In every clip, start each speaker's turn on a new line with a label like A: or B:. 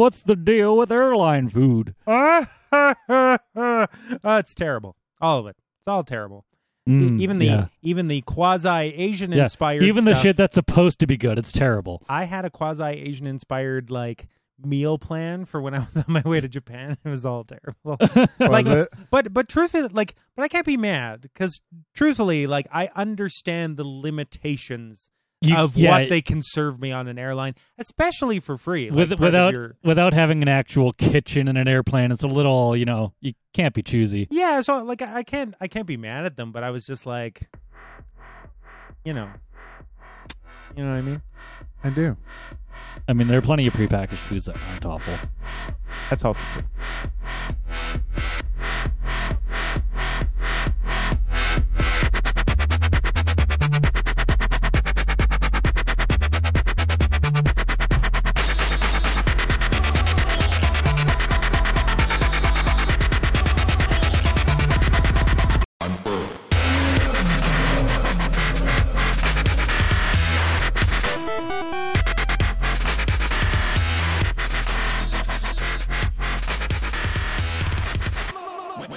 A: What's the deal with airline food?
B: uh, it's terrible. All of it. It's all terrible.
A: Mm,
B: even the
A: yeah.
B: even the quasi Asian
A: Yeah.
B: inspired
A: even the
B: stuff.
A: shit that's supposed to be good, it's terrible.
B: I had a quasi Asian inspired like meal plan for when I was on my way to Japan. It was all terrible.
C: Was it?
B: But but truthfully, like, but I can't be mad because truthfully, like, I understand the limitations
A: You-
B: of
A: yeah,
B: what they can serve me on an airline, especially for free. Like,
A: with,
B: part
A: without
B: your-
A: without having an actual kitchen in an airplane, it's a little you know you can't be choosy.
B: yeah, so like, I I can't I can't be mad at them, but I was just like, you know, you know what I mean.
C: I do.
A: I mean, there are plenty of prepackaged foods that aren't awful.
B: That's also true.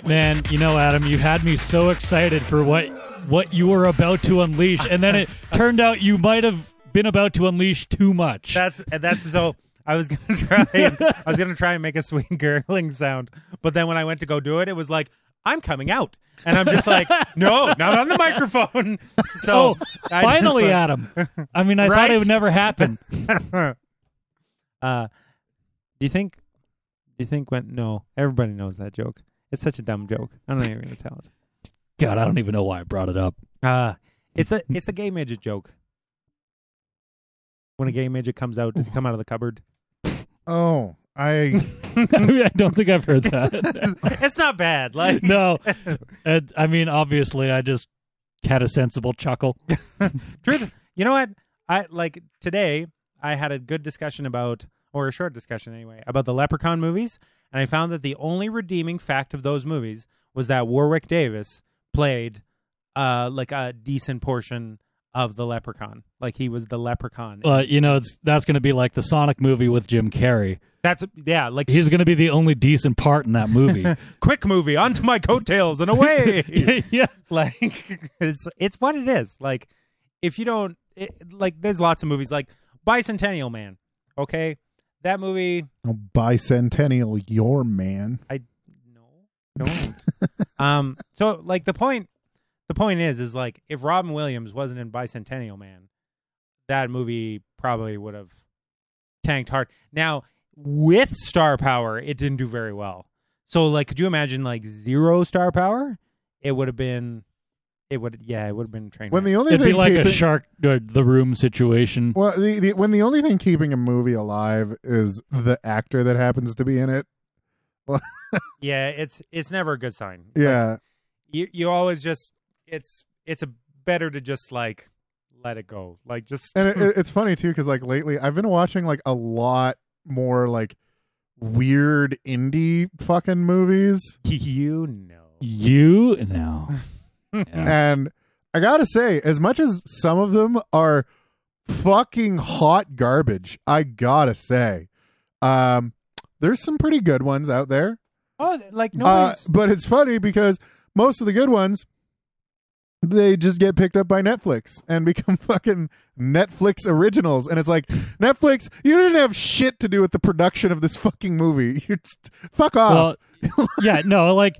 A: Man, you know, Adam, you had me so excited for what what you were about to unleash, and then it turned out you might have been about to unleash too much.
B: That's and that's so. I was gonna try. And, I was gonna try and make a sweet gurgling sound, but then when I went to go do it, it was like I'm coming out, and I'm just like, no, not on the microphone. So
A: oh, finally,
B: like,
A: Adam. I mean, I thought it would never happen.
B: uh, do you think? Do you think when? No, everybody knows that joke. It's such a dumb joke. I don't even gonna tell it.
A: God, I don't even know why I brought it up.
B: Uh it's the it's the gay midget joke. When a gay midget comes out, does he come out of the cupboard?
C: Oh, I
A: I, mean, I don't think I've heard that.
B: it's not bad. Like
A: no, And, I mean, obviously, I just had a sensible chuckle.
B: Truth, you know what? I like today. I had a good discussion about, or a short discussion anyway, about the Leprechaun movies, and I found that the only redeeming fact of those movies was that Warwick Davis played, uh, like a decent portion of the Leprechaun. Like he was the Leprechaun.
A: But you know, it's that's going to be like the Sonic movie with Jim Carrey.
B: That's yeah, like
A: He's going to be the only decent part in that movie.
B: quick movie onto my coattails and away.
A: yeah,
B: like it's it's what it is like if you don't it, like there's lots of movies like bicentennial man okay that movie
C: oh, bicentennial your man.
B: i no don't um so like the point the point is is like if robin williams wasn't in bicentennial man that movie probably would have tanked hard. Now with star power it didn't do very well. So like could you imagine like zero star power? It would have been it would yeah it would have been train
C: When
B: wreck.
C: the only
A: it'd be
C: thing
A: like a
C: keeping,
A: shark, uh, the room situation.
C: well, the, the when the only thing keeping a movie alive is the actor that happens to be in it.
B: yeah it's it's never a good sign Like,
C: Yeah,
B: you you always just it's it's a better to just like let it go like just
C: and it, it- it's funny too because like lately I've been watching like a lot more like weird indie fucking movies,
B: you know
A: You no, Yeah.
C: and I gotta say, as much as some of them are fucking hot garbage, I gotta say, um, there's some pretty good ones out there.
B: oh like
C: Uh, but it's funny because most of the good ones they just get picked up by Netflix and become fucking Netflix originals. And it's like, Netflix, you didn't have shit to do with the production of this fucking movie. You just fuck off.
A: well, yeah, no, like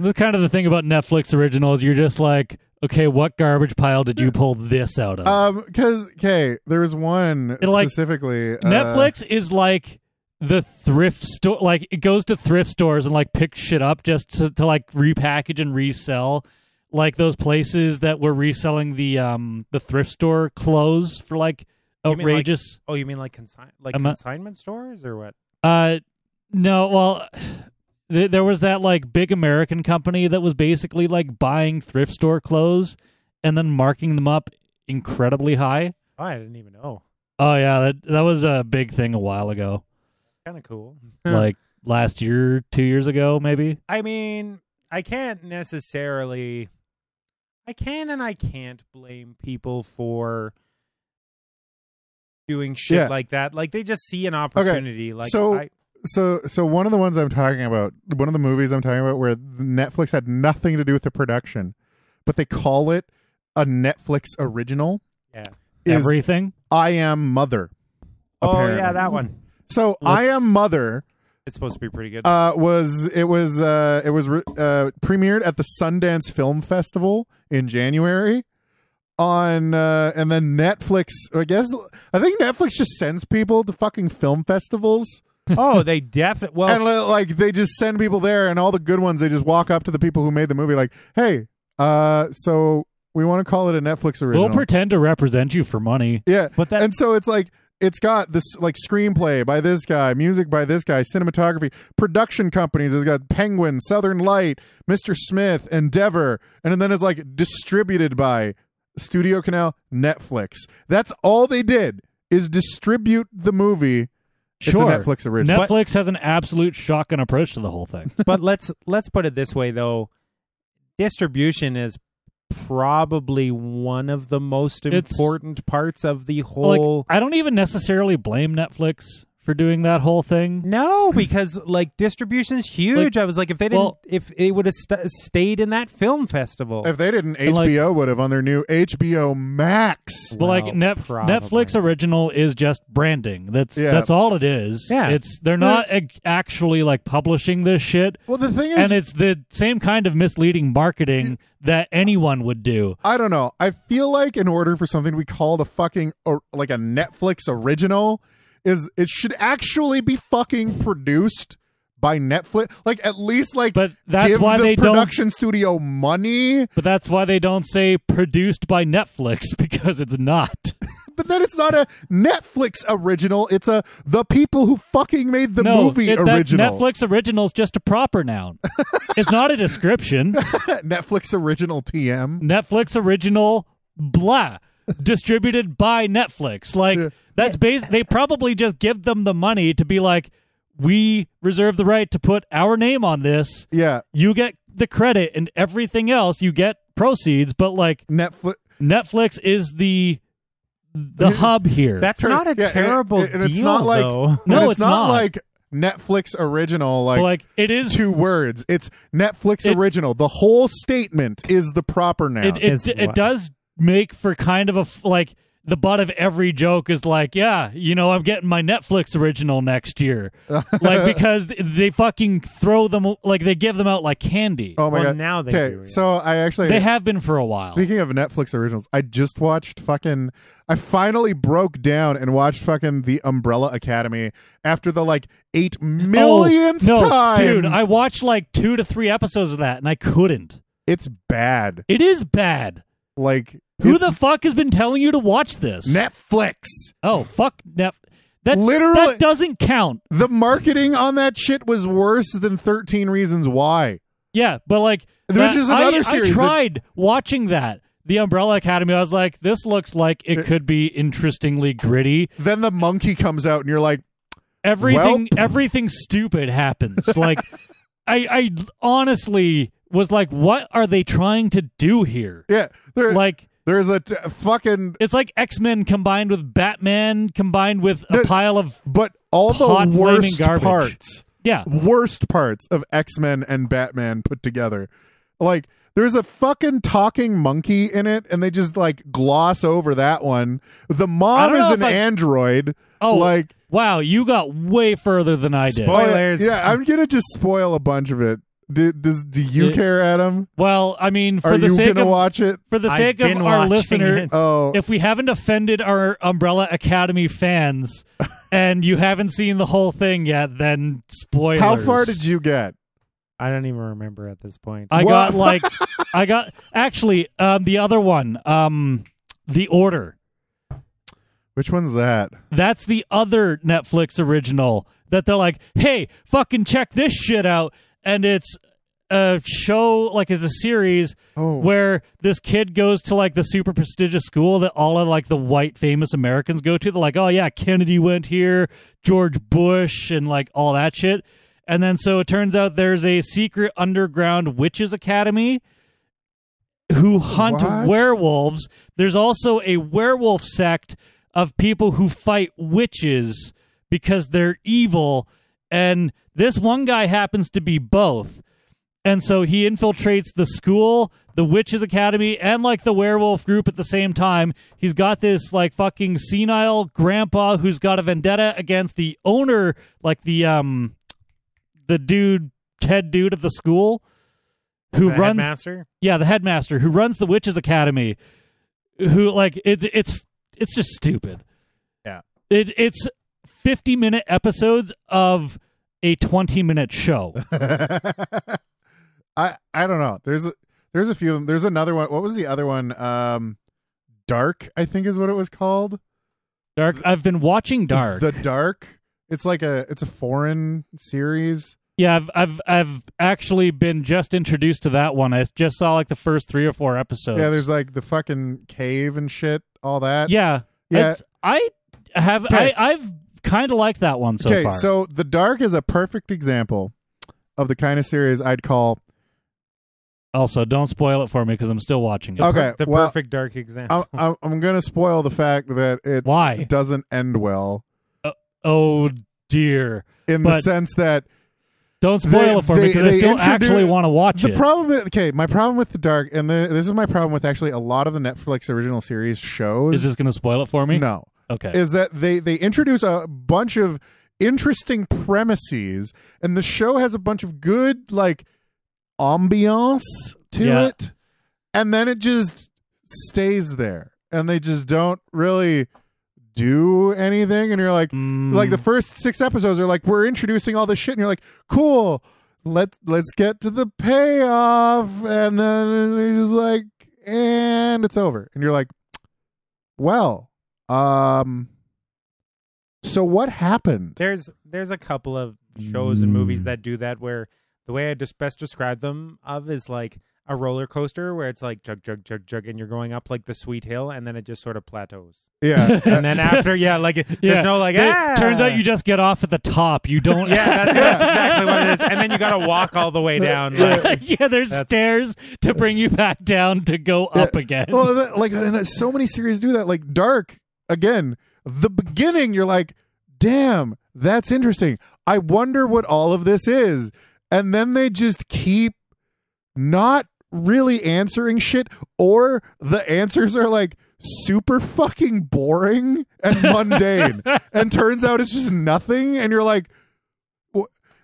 A: the kind of the thing about Netflix originals, you're just like, okay, what garbage pile did you pull this out of?
C: um, because okay, there was one
A: It, like,
C: specifically. uh,
A: Netflix is like the thrift store like it goes to thrift stores and like picks shit up just to, to like repackage and resell like those places that were reselling the um the thrift store clothes for like
B: You like-
A: outrageous
B: oh you mean like consign like
A: I'm not-
B: consignment stores or what
A: uh no well th- there was that like big american company that was basically like buying thrift store clothes and then marking them up incredibly high
B: oh i didn't even know
A: oh yeah that that was a big thing a while ago
B: kind of cool
A: like last year two years ago maybe
B: i mean i can't necessarily i can and i can't blame people for doing shit
C: Yeah.
B: like that. Like they just see an opportunity. Like
C: so-
B: I,
C: So, so one of the ones I'm talking about, one of the movies I'm talking about, where Netflix had nothing to do with the production, but they call it a Netflix original,
B: yeah.
A: Everything.
C: I Am Mother.
B: Oh yeah, that one.
C: So I Am Mother
B: It's supposed to be pretty good.
C: uh, was it was uh, it was re- uh, premiered at the Sundance Film Festival in January on uh, and then Netflix. I guess I think Netflix just sends people to fucking film festivals.
B: Oh, they definitely. Well,
C: and like they just send people there and all the good ones they just walk up to the people who made the movie like hey uh so we want to call it a netflix original
A: We'll pretend to represent you for money.
C: yeah
B: but that
C: and so it's like it's got this like screenplay by this guy music by this guy cinematography production companies it's got penguin southern light mr smith endeavor and then it's like distributed by studio canal netflix that's all they did is distribute the movie
A: Sure.
C: it's a netflix original
A: Netflix has an absolute shotgun approach to the whole thing.
B: but let's let's put it this way though distribution is probably one of the most
A: It's-
B: important parts of the
A: like,
B: whole
A: I don't even necessarily blame Netflix for doing that whole thing.
B: no because like distribution's huge i was like if they didn't
A: well-
B: if it would have st- stayed in that film festival
C: If they didn't,
A: And, like-
C: HBO would have on their new HBO Max.
A: But like Net-
B: probably.
A: Netflix original is just branding. That's
C: Yeah.
A: that's all it is.
B: Yeah.
A: it's they're not ag- actually like publishing this shit,
C: Well, the thing is,
A: and it's the same kind of misleading marketing that anyone would do.
C: I don't know. I feel like in order for something to be called a fucking or like a Netflix original, is it should actually be fucking produced by Netflix. Like at least like
A: But that's why
C: the
A: they don't-
C: production studio money.
A: But that's why they don't say produced by Netflix because it's not.
C: But then it's not a Netflix original. It's a the people who fucking made the
A: no,
C: movie
A: it- that
C: original.
A: Netflix original is just a proper noun. it's not a description.
C: Netflix original TM.
A: Netflix original blah distributed by Netflix. Like
C: Yeah.
A: that's base they probably just give them the money to be like we reserve the right to put our name on this.
C: Yeah,
A: You get the credit and everything else you get proceeds, but like
C: Netflix.
A: Netflix is the the
C: Yeah.
A: hub here.
B: that's not a
C: yeah, and it-
B: terrible
C: and it's
B: deal
C: not like-
B: though
A: No,
C: it's,
A: it's
C: not,
A: not.
C: like Netflix original. Like,
A: like it is
C: two words. It's Netflix
A: It-
C: original. The whole statement is the proper noun.
A: it it,
B: is
A: it
B: what-
A: does make for kind of a like the butt of every joke is like, yeah, you know, I'm getting my Netflix original next year, like because they fucking throw them like they give them out like candy.
C: oh my
B: Well,
C: god!
B: now they
C: okay,
B: do, yeah.
C: so I actually
A: They have been for a while.
C: Speaking of Netflix originals, I just watched fucking. I finally broke down and watched fucking The Umbrella Academy after the like eight oh, millionth
A: oh, no,
C: time.
A: dude, I watched like two to three episodes of that and I couldn't.
C: it's bad.
A: It is bad.
C: Like
A: Who
C: it's
A: the fuck has been telling you to watch this?
C: Netflix?
A: oh fuck, Net. That
C: Literally-
A: that doesn't count.
C: The marketing on that shit was worse than Thirteen Reasons Why.
A: Yeah, but like
C: Which
A: that-
C: is another
A: I,
C: series
A: I
C: that-
A: tried watching that. The Umbrella Academy. I was like, this looks like it could be interestingly gritty.
C: Then the monkey comes out, and you're like,
A: Everything
C: Welp.
A: everything stupid happens. Like I I honestly was like, what are they trying to do here?
C: yeah.
A: Like
C: there's a t- fucking.
A: it's like X Men combined with Batman combined with a
C: No,
A: pile of
C: But all the
A: Hot flaming
C: worst
A: garbage.
C: parts.
A: yeah.
C: worst parts of X Men and Batman put together. Like, there's a fucking talking monkey in it, and they just like gloss over that one. The mom is an
A: I-
C: android.
A: Oh,
C: like,
A: wow, you got way further than I did.
B: Spoil-
C: oh, yeah,
B: Spoilers.
C: yeah, I'm gonna just spoil a bunch of it. Do, does do you
A: Yeah.
C: care, Adam?
A: Well, I mean, for
C: Are
A: the
C: you
A: sake
C: gonna
A: of
C: watch it?
A: for the
B: I've
A: sake of
B: been
A: our
B: watching
A: listener,
B: it.
C: Oh,
A: if we haven't offended our Umbrella Academy fans and you haven't seen the whole thing yet, then spoilers.
C: how far did you get?
B: i don't even remember at this point
A: I
C: What?
A: got like I got actually um the other one, um The Order.
C: Which one's that?
A: That's the other Netflix original that they're like, "Hey, fucking check this shit out." And it's a show like it's a series
C: Oh,
A: where this kid goes to like the super prestigious school that all of like the white famous Americans go to. They're like, oh yeah, Kennedy went here, George Bush, and like all that shit. And then so it turns out there's a secret underground witches academy who hunt
C: What?
A: werewolves. There's also a werewolf sect of people who fight witches because they're evil and this one guy happens to be both and so he infiltrates the school the witches academy and like the werewolf group at the same time he's got this like fucking senile grandpa who's got a vendetta against the owner like the um the dude head dude of the school who
B: The
A: runs
B: headmaster.
A: yeah the headmaster who runs the witches academy who like it, it's it's just stupid
C: Yeah.
A: it it's 50 minute episodes of a 20 minute show
C: I I don't know. There's a, there's a few of them. There's another one. What was the other one? Um, Dark, I think is what it was called.
A: dark i've been watching dark
C: The Dark. It's like a it's a foreign series.
A: yeah I've, I've i've actually been just introduced to that one i just saw like the first three or four episodes
C: Yeah, there's like the fucking cave and shit, all that.
A: yeah
C: Yeah.
A: It's- i have
C: Okay.
A: i i've kind of like that one so
C: okay,
A: far
C: so The Dark is a perfect example of the kind of series I'd call
A: also don't spoil it for me because i'm still watching it
C: Okay,
B: The
C: well,
B: perfect dark example.
C: I'm, I'm I'm gonna spoil the fact that it
A: why
C: doesn't end well uh,
A: oh dear
C: in the sense that
A: Don't spoil
C: They-
A: it for me because I
C: they
A: still actually want to watch
C: the
A: it.
C: The problem okay my problem with the dark and the, this is my problem with actually a lot of the netflix original series shows
A: Is this going to spoil it for me?
C: no
A: Okay.
C: is that they they introduce a bunch of interesting premises and the show has a bunch of good like ambiance to
A: Yeah.
C: it and then it just stays there and they just don't really do anything and you're like
A: Mm,
C: like the first six episodes are like we're introducing all this shit and you're like cool let let's get to the payoff and then they're just like and it's over and you're like well um so what happened
B: there's there's a couple of shows and movies
A: Mm.
B: that do that where the way I just best describe them of is like a roller coaster where it's like jug jug jug jug and you're going up like the sweet hill and then it just sort of plateaus.
C: yeah
B: And then after yeah, like
A: yeah.
B: there's no like
A: It
B: ah!
A: turns out you just get off at the top. You don't.
B: Yeah, that's, that's exactly what it is. And then you gotta walk all the way down. Like,
A: yeah, there's
B: That's-
A: stairs to bring you back down to go up again.
C: well like and so many series do that like dark again the beginning you're like damn that's interesting. I wonder what all of this is. And then they just keep not really answering shit or the answers are like super fucking boring and mundane. And turns out it's just nothing and you're like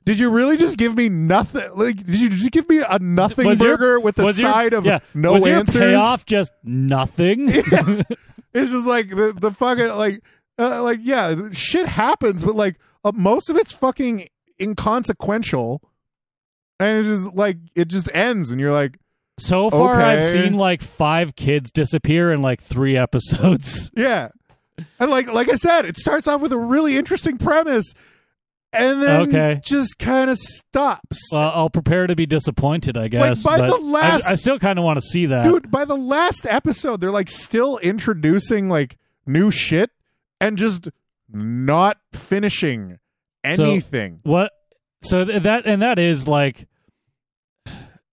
C: did you really just give me nothing like did you just give me a nothing
A: Was your-
C: burger with a
A: was your-
C: side of
A: yeah,
C: no
A: was your
C: answers?
A: payoff just nothing?
C: it's just like the the fucking like uh, like yeah, shit happens, but like uh, most of it's fucking inconsequential, and it's just like it just ends, and you're like,
A: so far, I've seen like five kids disappear in like three episodes.
C: yeah, and like like I said, it starts off with a really interesting premise, and then
A: Okay.
C: just kind of stops.
A: Well, I'll prepare to be disappointed, I guess.
C: by
A: but
C: the last-
A: I, I still kind of want to see that.
C: Dude, by the last episode, they're like still introducing like new shit and just not finishing anything.
A: What? So that and that is like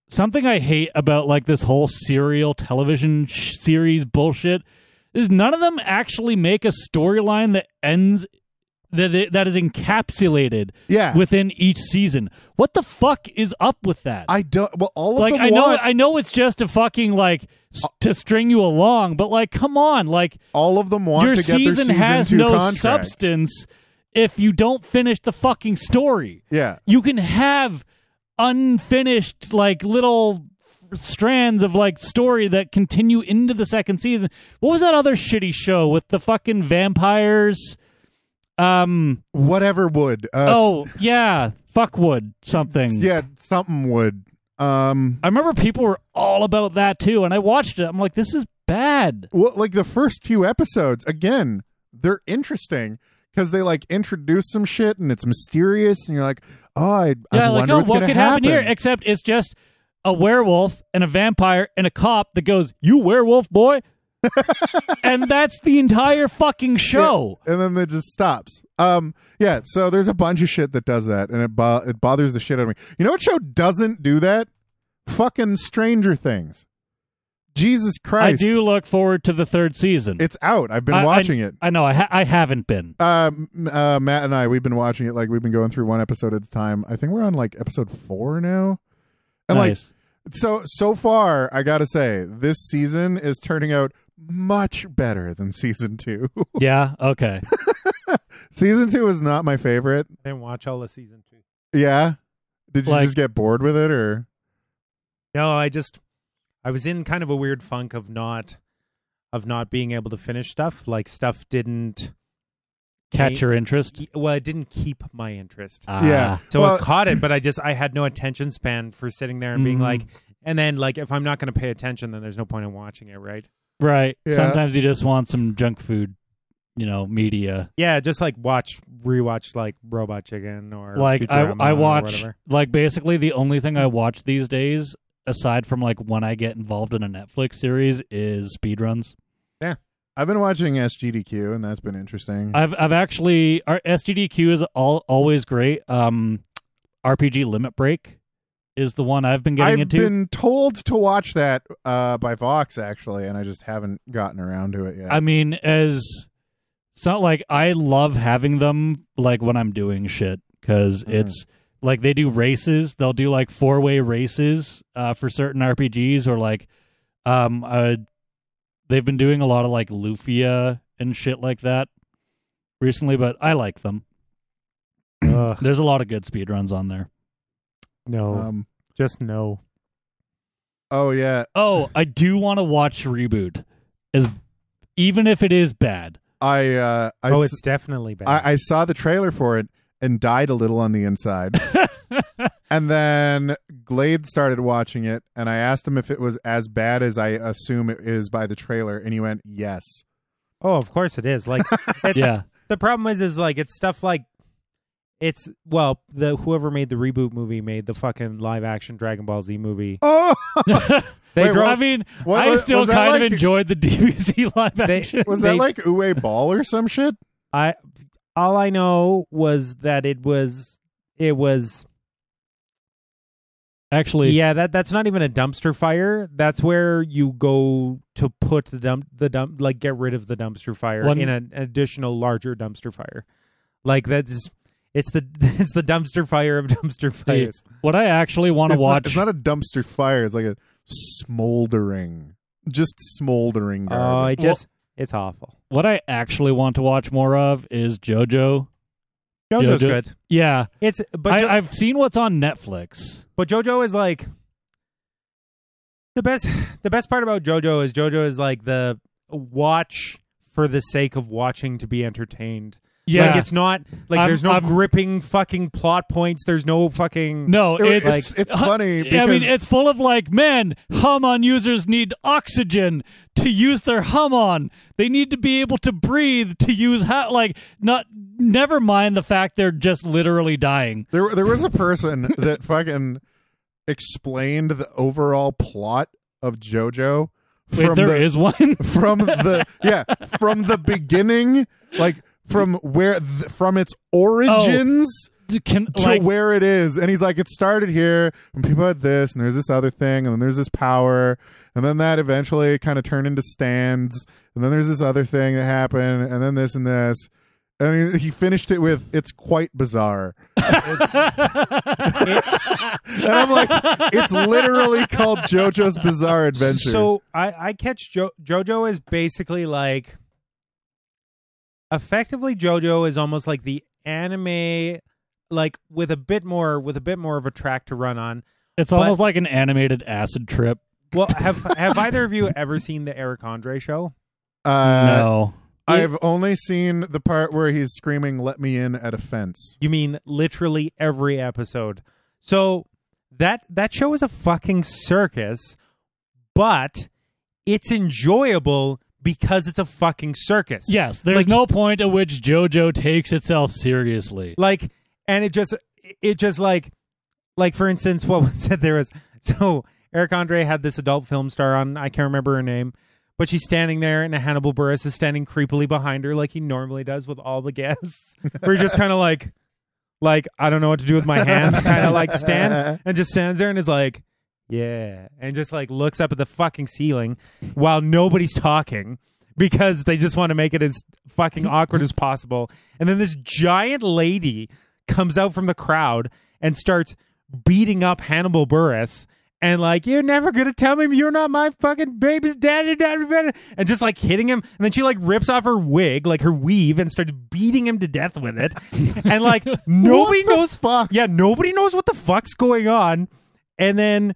A: something I hate about like this whole serial television sh- series bullshit is none of them actually make a storyline that ends that that is encapsulated
C: yeah.
A: within each season. What the fuck is up with that?
C: I don't. Well, all of
A: like I know
C: want
A: I know it's just a fucking like s- uh, to string you along, but like come on, like
C: all of them want
A: your
C: to get their
A: season
C: season
A: has no
C: contract.
A: substance if you don't finish the fucking story.
C: Yeah,
A: You can have unfinished like little strands of like story that continue into the second season. What was that other shitty show with the fucking vampires? Um
C: whatever would. Uh,
A: oh yeah, fuck fuckwood something.
C: yeah, something would. Um,
A: I remember people were all about that too, and I watched it. I'm like, this is bad.
C: well, like the first few episodes, again, they're interesting because they like introduce some shit and it's mysterious, and you're like, oh, I, I
A: Yeah, like
C: wonder
A: oh,
C: what's
A: what could happen here? Except it's just a werewolf and a vampire and a cop that goes, "You werewolf boy," and that's the entire fucking show.
C: and then it just stops. Um, yeah. So there's a bunch of shit that does that, and it bo- it bothers the shit out of me. You know what show doesn't do that? Fucking Stranger Things Jesus Christ!
A: I do look forward to the third season.
C: It's out. I've been
A: I- I-
C: watching it.
A: I know I ha- I haven't been.
C: Uh, uh, Matt and I, we've been watching it like we've been going through one episode at a time. I think we're on like episode four now. And
A: nice.
C: like so so far, I gotta say, this season is turning out much better than season two.
A: yeah. Okay.
C: season two is not my favorite.
B: I didn't watch all of season two.
C: Yeah. Did you
A: Like-
C: just get bored with it or
B: No, I just I was in kind of a weird funk of not of not being able to finish stuff. Like stuff didn't
A: Catch your interest.
B: well, it didn't keep my interest.
A: Ah.
C: Yeah.
B: So
C: Well-
B: I caught it, but I just I had no attention span for sitting there and being
A: Mhm.
B: like and then like if I'm not going to pay attention then there's no point in watching it, right?
A: Right.
C: Yeah.
A: Sometimes you just want some junk food, you know, media.
B: Yeah, just like watch rewatch like Robot Chicken or
A: like I
B: Futurama
A: I
B: or
A: watch
B: whatever.
A: like basically the only thing I watch these days aside from like when I get involved in a Netflix series is speedruns. Yeah.
C: I've been watching SGDQ and that's been interesting.
A: I've I've actually our SGDQ is all, always great. Um RPG Limit Break is the one I've been getting into.
C: I've been told to watch that uh, by Vox actually, and I just haven't gotten around to it yet.
A: I mean, as it's not like I love having them like when I'm doing shit because
C: Mhm.
A: it's like they do races. They'll do like four way races uh, for certain RPGs or like um uh, they've been doing a lot of like Lufia and shit like that recently, but I like them.
B: Ugh,
A: There's a lot of good speed runs on there.
B: No,
C: um,
B: just no.
C: oh yeah,
A: Oh, I do want to watch Reboot, as even if it is bad.
C: I uh, I,
B: oh,
C: s-
B: it's definitely bad.
C: I I saw the trailer for it and died a little on the inside. and then Glade started watching it, and I asked him if it was as bad as I assume it is by the trailer, and he went, "Yes."
B: oh, of course it is. Like it's,
A: yeah,
B: the problem is is like it's stuff like it's well the whoever made the reboot movie made the fucking live action Dragon Ball Z movie.
C: Oh,
B: They
C: Wait,
B: drove
A: I mean,
C: What
A: I
C: was-
A: still
C: was that
A: kind
C: like-
A: of enjoyed the DBZ live
B: They-
A: action.
C: was
B: They-
C: that like Uwe Boll or some shit?
B: I all I know was that it was it was
A: Actually,
B: yeah that that's not even a dumpster fire. That's where you go to put the dump the dump like get rid of the dumpster fire
A: One-
B: in an additional larger dumpster fire. Like that's it's the it's the dumpster fire of dumpster fires.
A: what I actually want to
C: It's not,
A: watch.
C: it's not a dumpster fire. It's like a smoldering, just smoldering.
B: Oh,
C: Garbage.
B: it just it's awful.
A: what I actually want to watch more of is JoJo.
B: JoJo's
A: Jojo-
B: good.
A: Yeah,
B: It's but Jo-
A: I, I've seen what's on Netflix.
B: But JoJo is like the best. The best part about JoJo is JoJo is like the watch for the sake of watching to be entertained.
A: Yeah,
B: like it's not like
A: I'm-
B: there's no
A: I'm-
B: gripping fucking plot points. There's no fucking
A: no,
C: It-
A: it's
C: it's it's funny because
A: I mean, it's full of like, man, Hamon users need oxygen to use their Hamon. They need to be able to breathe to use ha- like not. Never mind the fact they're just literally dying.
C: there there was a person that fucking explained the overall plot of JoJo
A: Wait,
C: from
A: there
C: the
A: is one.
C: from the yeah from the beginning, like from where th- from its origins.
A: Oh, can
C: to
A: like
C: where it is. And he's like, it started here, and people had this, and there's this other thing, and then there's this power, and then that eventually kind of turned into stands, and then there's this other thing that happened, and then this and this. And he, he finished it with, it's quite bizarre. It's- and I'm like, it's literally called JoJo's Bizarre Adventure.
B: So I I catch jo- JoJo is basically like effectively JoJo is almost like the anime like with a bit more with a bit more of a track to run on.
A: it's
B: but-
A: almost like an animated acid trip.
B: Well, have have either of you ever seen the Eric Andre show?
C: uh,
A: no,
C: I've only seen the part where he's screaming, let me in at a fence.
B: You mean literally every episode. So that that show is a fucking circus, but it's enjoyable because it's a fucking circus.
A: yes, there's
B: Like-
A: no point at which JoJo takes itself seriously.
B: Like and it just it just like like for instance what was said there was so Eric Andre had this adult film star on I can't remember her name. But she's standing there, and Hannibal Buress is standing creepily behind her, like he normally does with all the guests. We're just kind of like, like I don't know what to do with my hands, kind of like stand, and just stands there and is like, yeah, and just like looks up at the fucking ceiling while nobody's talking because they just want to make it as fucking awkward as possible. And then this giant lady comes out from the crowd and starts beating up Hannibal Buress and like you're never gonna tell me you're not my fucking baby's daddy, daddy, daddy, and just like hitting him. And then she like rips off her wig, like her weave, and starts beating him to death with it. and like nobody knows,
C: fuck?
B: yeah, nobody knows what the fuck's going on. And then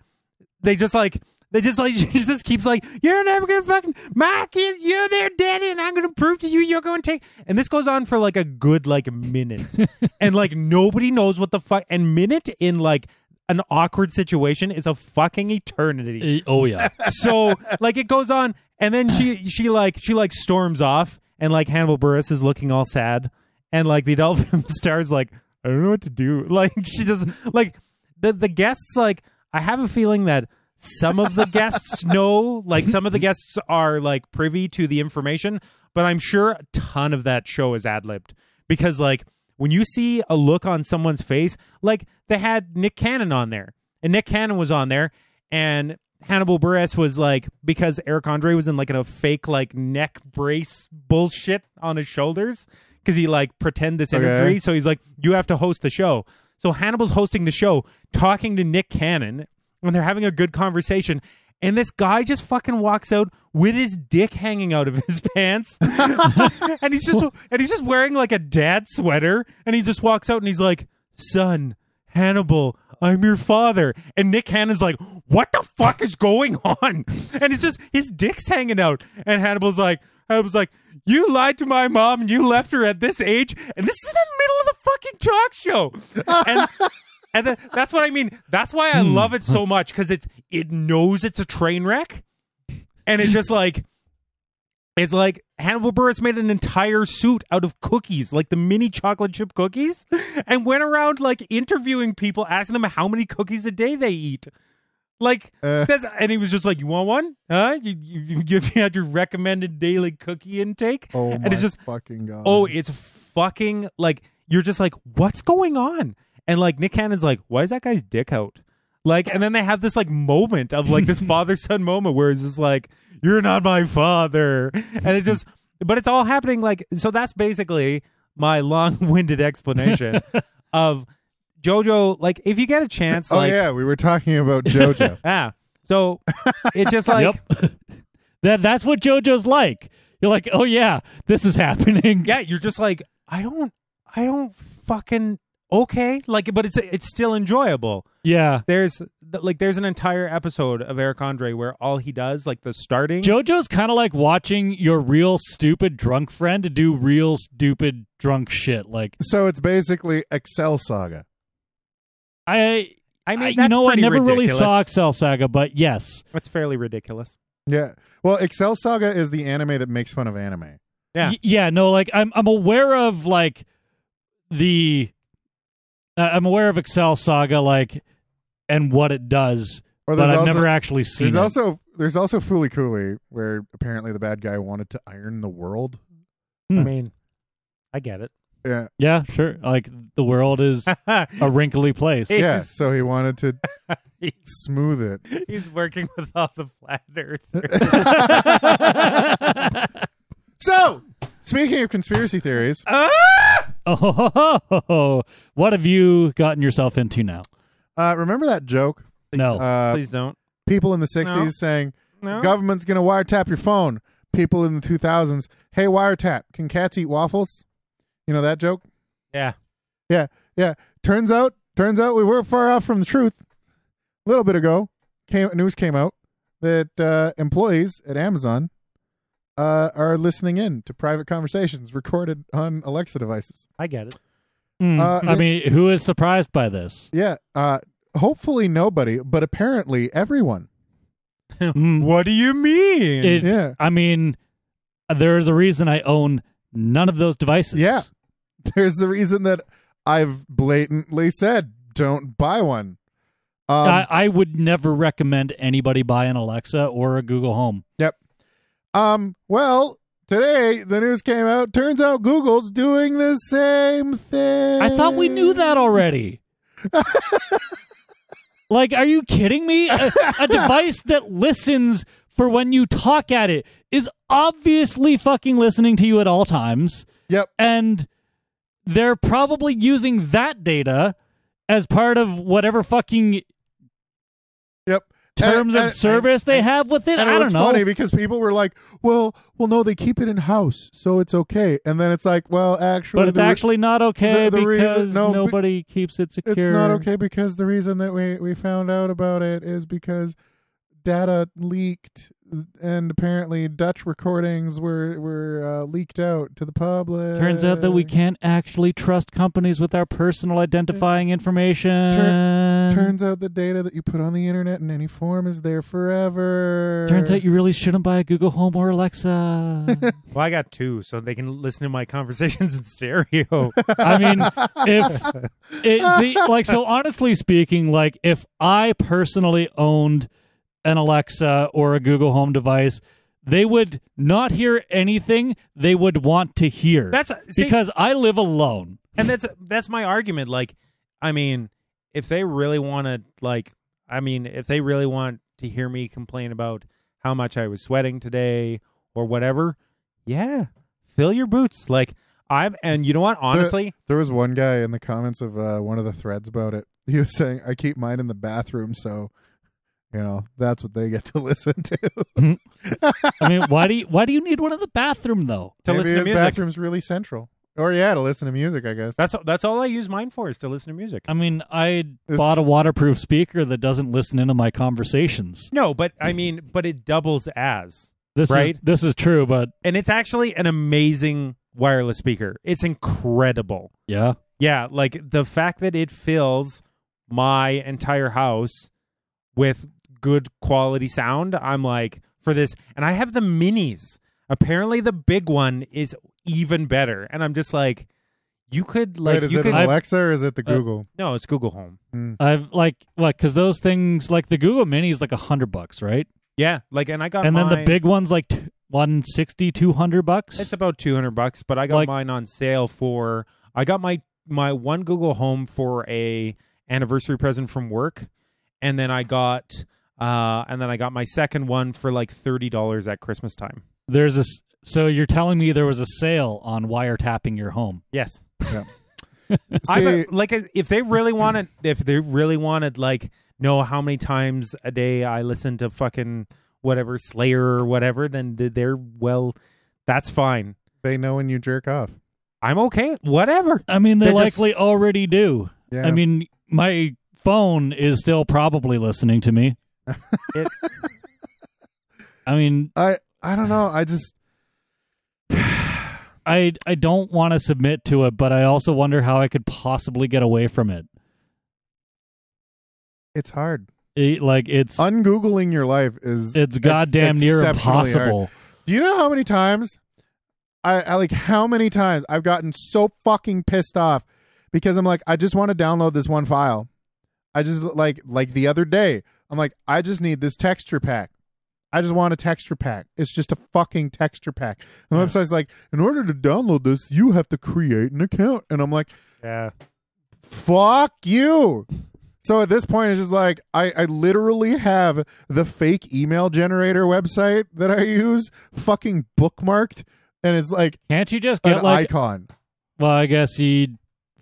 B: they just like. They just like she just keeps like you're never gonna fucking my kids you're their daddy and I'm gonna prove to you you're to take and this goes on for like a good like minute and like nobody knows what the fuck and minute in like an awkward situation is a fucking eternity.
A: Oh yeah.
B: so like it goes on and then she she like she like storms off and like Hannibal Buress is looking all sad and like the adult film star's like I don't know what to do. Like she just like the the guests like I have a feeling that some of the guests know like some of the guests are like privy to the information, but I'm sure a ton of that show is ad-libbed because like when you see a look on someone's face, like they had Nick Cannon on there, and Nick Cannon was on there, and Hannibal Buress was like because Eric Andre was in like in a fake like neck brace bullshit on his shoulders because he like pretend this
C: Okay.
B: imagery, so he's like you have to host the show. So Hannibal's hosting the show, talking to Nick Cannon, and they're having a good conversation. And this guy just fucking walks out with his dick hanging out of his pants, and he's just and he's just wearing like a dad sweater, and he just walks out and he's like, "Son, Hannibal, I'm your father." And Nick Cannon's like, "What the fuck is going on?" And it's just his dick's hanging out, and Hannibal's like, "Hannibal's like, you lied to my mom and you left her at this age, and this is in the middle of the fucking talk show." And and then, that's what I mean. That's why I hmm. love it so much because it's it knows it's a train wreck, and it just like it's like Hannibal Buress made an entire suit out of cookies, like the mini chocolate chip cookies, and went around like interviewing people, asking them how many cookies a day they eat. Like
C: Uh.
B: that's, and he was just like, "You want one? Huh? You you, you give me out your recommended daily cookie intake?"
C: Oh
B: and
C: my
B: it's just
C: fucking god.
B: Oh, it's fucking like you're just like, what's going on? And like Nick Cannon's like, why is that guy's dick out? Like, and then they have this like moment of like this father son moment where it's just like, you're not my father, and it just, but it's all happening like so. That's basically my long winded explanation of JoJo. Like, if you get a chance,
C: oh
B: like,
C: yeah, we were talking about JoJo.
B: ah, so it's just like.
A: yep. that that's what JoJo's like. You're like, oh yeah, this is happening.
B: yeah, you're just like, I don't, I don't fucking okay, like, but it's it's still enjoyable.
A: Yeah.
B: There's like there's an entire episode of Eric Andre where all he does, like the starting,
A: JoJo's kind of like watching your real stupid drunk friend do real stupid drunk shit. Like
C: so it's basically Excel Saga.
A: I,
B: I mean,
A: I-
B: that's
A: you know, I
B: pretty
A: never really saw Excel Saga, but yes,
B: That's fairly ridiculous.
C: Yeah. Well, Excel Saga is the anime that makes fun of anime.
B: Yeah.
A: Y- yeah, no, like I'm I'm aware of like the uh, I'm aware of Excel Saga like and what it does,
C: Or
A: but I've
C: also,
A: never actually seen
C: there's
A: it.
C: also there's also Fooly Cooley, where apparently the bad guy wanted to iron the world.
A: Hmm.
B: I mean, I get it.
C: Yeah.
A: yeah, sure. Like the world is a wrinkly place.
C: Yeah.
B: Yes.
C: So he wanted to
B: He's-
C: smooth it.
B: He's working with all the flat earth.
C: So, speaking of conspiracy theories,
A: oh, what have you gotten yourself into now?
C: uh, remember that joke?
A: No.
C: Uh,
B: Please don't.
C: people in the 60s
B: No.
C: saying,
B: No.
C: government's going to wiretap your phone. People in the 2000s, hey, wiretap, can cats eat waffles? You know that joke?
B: Yeah.
C: Yeah, yeah. Turns out, turns out we weren't far off from the truth. A little bit ago, came news came out that uh, employees at Amazon uh, are listening in to private conversations recorded on Alexa devices.
B: I get it.
A: Hmm.
C: uh,
A: I mean, who is surprised by this?
C: Yeah, uh, hopefully nobody, but apparently everyone.
A: Hmm.
B: What do you mean?
A: It-
C: Yeah,
A: I mean, there is a reason I own none of those devices.
C: Yeah. there's the reason that I've blatantly said don't buy one. Um,
A: I, I would never recommend anybody buy an Alexa or a Google Home. Yep.
C: Um, well, today the news came out. Turns out Google's doing the same thing.
A: I thought we knew that already. Like, are you kidding me? A, a device that listens for when you talk at it is obviously fucking listening to you at all times.
C: Yep.
A: And they're probably using that data as part of whatever fucking
C: Yep.
A: terms
C: And-
A: of
C: and-
A: service they have with it.
C: And
A: I
C: it
A: don't
C: was
A: know.
C: funny because people were like, "Well, well, no, they keep it in house, so it's okay." And then it's like, "Well, actually,
A: but it's
C: re-
A: actually not okay
C: the- the reason-
A: because
C: no, but-
A: nobody keeps it secure.
C: it's not okay because the reason that we we found out about it is because data leaked, and apparently Dutch recordings were were uh, leaked out to the public.
A: Turns out that we can't actually trust companies with our personal identifying information.
C: Turns out the data that you put on the internet in any form is there forever.
A: Turns out you really shouldn't buy a Google Home or Alexa.
B: Well, I got two, so they can listen to my conversations in stereo.
A: I mean, if it, see, like, so honestly speaking, like, if I personally owned an Alexa or a Google Home device, they would not hear anything they would want to hear.
B: That's see,
A: because I live alone.
B: and that's that's my argument. Like, I mean, if they really want to, like, I mean, if they really want to hear me complain about how much I was sweating today or whatever, yeah, fill your boots. Like, I'm, and you know what? Honestly,
C: There was one guy in the comments of uh, one of the threads about it. He was saying, "I keep mine in the bathroom, so you know that's what they get to listen to." Hmm.
A: I mean, why do you why do you need one in the bathroom though?
B: to
C: Maybe
B: listen to
C: his
B: music.
C: bathroom's really central, or yeah, to listen to music. I guess.
B: That's that's all I use mine for is to listen to music.
A: I mean, I
C: This-
A: bought a waterproof speaker that doesn't listen into my conversations.
B: No, but I mean, but it doubles as,
A: This
B: Right.
A: is this is true, but
B: and it's actually an amazing wireless speaker. It's incredible.
A: yeah.
B: Yeah, like the fact that it fills my entire house with good quality sound, I'm like, for this, and I have the minis. Apparently, the big one is even better, and I'm just like, you could like
C: Wait, is
B: you
C: it
B: could
C: Alexa or is it the
A: Uh,
C: Google?
B: no, it's Google Home.
C: Hmm.
A: I've like what because those things like the Google Mini is like a hundred bucks, right?
B: Yeah, like, and I got
A: and then the big one's like t- 160 200 bucks.
B: It's about two hundred bucks, but I got
A: Like-
B: mine on sale for. I got my my one Google Home for a anniversary present from work, and then I got uh and then I got my second one for like thirty dollars at Christmas time.
A: There's a s- so you're telling me there was a sale on wiretapping your home.
B: Yes,
C: See,
B: I like if they really wanted if they really wanted like know how many times a day I listen to fucking whatever Slayer or whatever, then they're well, that's fine.
C: they know when you jerk off.
B: I'm okay. Whatever.
A: I mean, they
B: They're just-
A: likely already do.
C: Yeah.
A: I mean, my phone is still probably listening to me.
B: It-
A: I mean,
C: I I don't know. I just
A: I I don't want to submit to it, but I also wonder how I could possibly get away from it.
C: it's hard.
A: It- like it's
C: Ungoogling your life is
A: it's goddamn near
C: exceptionally hard.
A: impossible.
C: Do you know how many times I, I like how many times I've gotten so fucking pissed off because I'm like I just want to download this one file. I just like like the other day I'm like I just need this texture pack. I just want a texture pack. It's just a fucking texture pack. And the
B: Yeah.
C: website's like, in order to download this, you have to create an account. And I'm like,
B: Yeah.
C: fuck you. So at this point, it's just like I, I literally have the fake email generator website that I use fucking bookmarked, and it's like
A: Can't you just
C: an
A: get like?
C: icon.
A: well, I guess you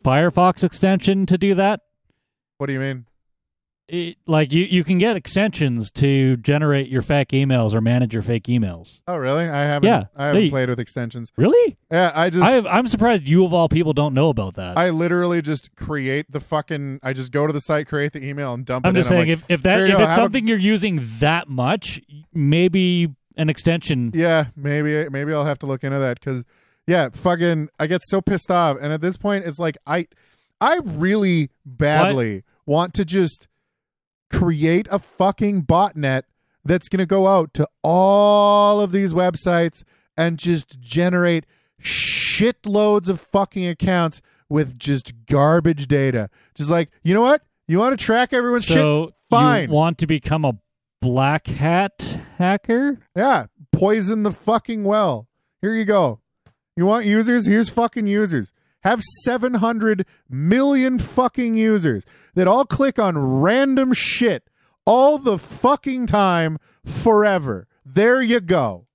A: Firefox extension to do that.
C: What do you mean?
A: It, like you, you can get extensions to generate your fake emails or manage your fake emails.
C: Oh, really? I haven't.
A: Yeah,
C: I haven't
A: they-
C: played with extensions.
A: Really?
C: Yeah, I just.
A: I I'm surprised you of all people don't know about that.
C: I literally just create the fucking. I just go to the site, create the email, and dump
A: I'm
C: it
A: just
C: in.
A: saying
C: like,
A: if, if that if
C: go,
A: it's
C: have a-
A: something you're using that much, maybe an extension.
C: Yeah, maybe maybe I'll have to look into that because yeah, fucking I get so pissed off, and at this point, it's like I I really badly want to just create a fucking botnet that's gonna go out to all of these websites and just generate shitloads of fucking accounts with just garbage data. Just like you know what, you want to track everyone's shit.
A: So
C: fine.
A: you want to become a black hat hacker?
C: Yeah, poison the fucking well. Here you go. You want users? Here's fucking users. Have 700 million fucking users that all click on random shit all the fucking time forever. There you go.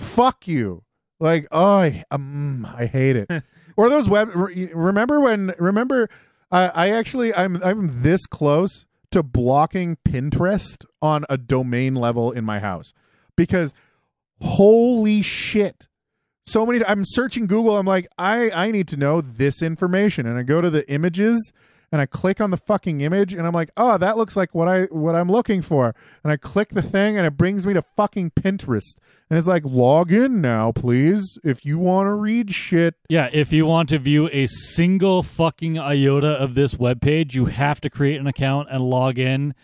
C: Fuck you. Like, oh, I, um, I hate it. or those web. re- Remember when? Remember, I, I actually, I'm, I'm this close to blocking Pinterest on a domain level in my house because, holy shit, so many. I'm searching Google. I'm like, I, I need to know this information, and I go to the images and I click on the fucking image and I'm like, oh, that looks like what I what I'm looking for. And I click the thing and it brings me to fucking Pinterest. And it's like, log in now, please, if you want to read shit.
A: Yeah, if you want to view a single fucking iota of this webpage, you have to create an account and log in.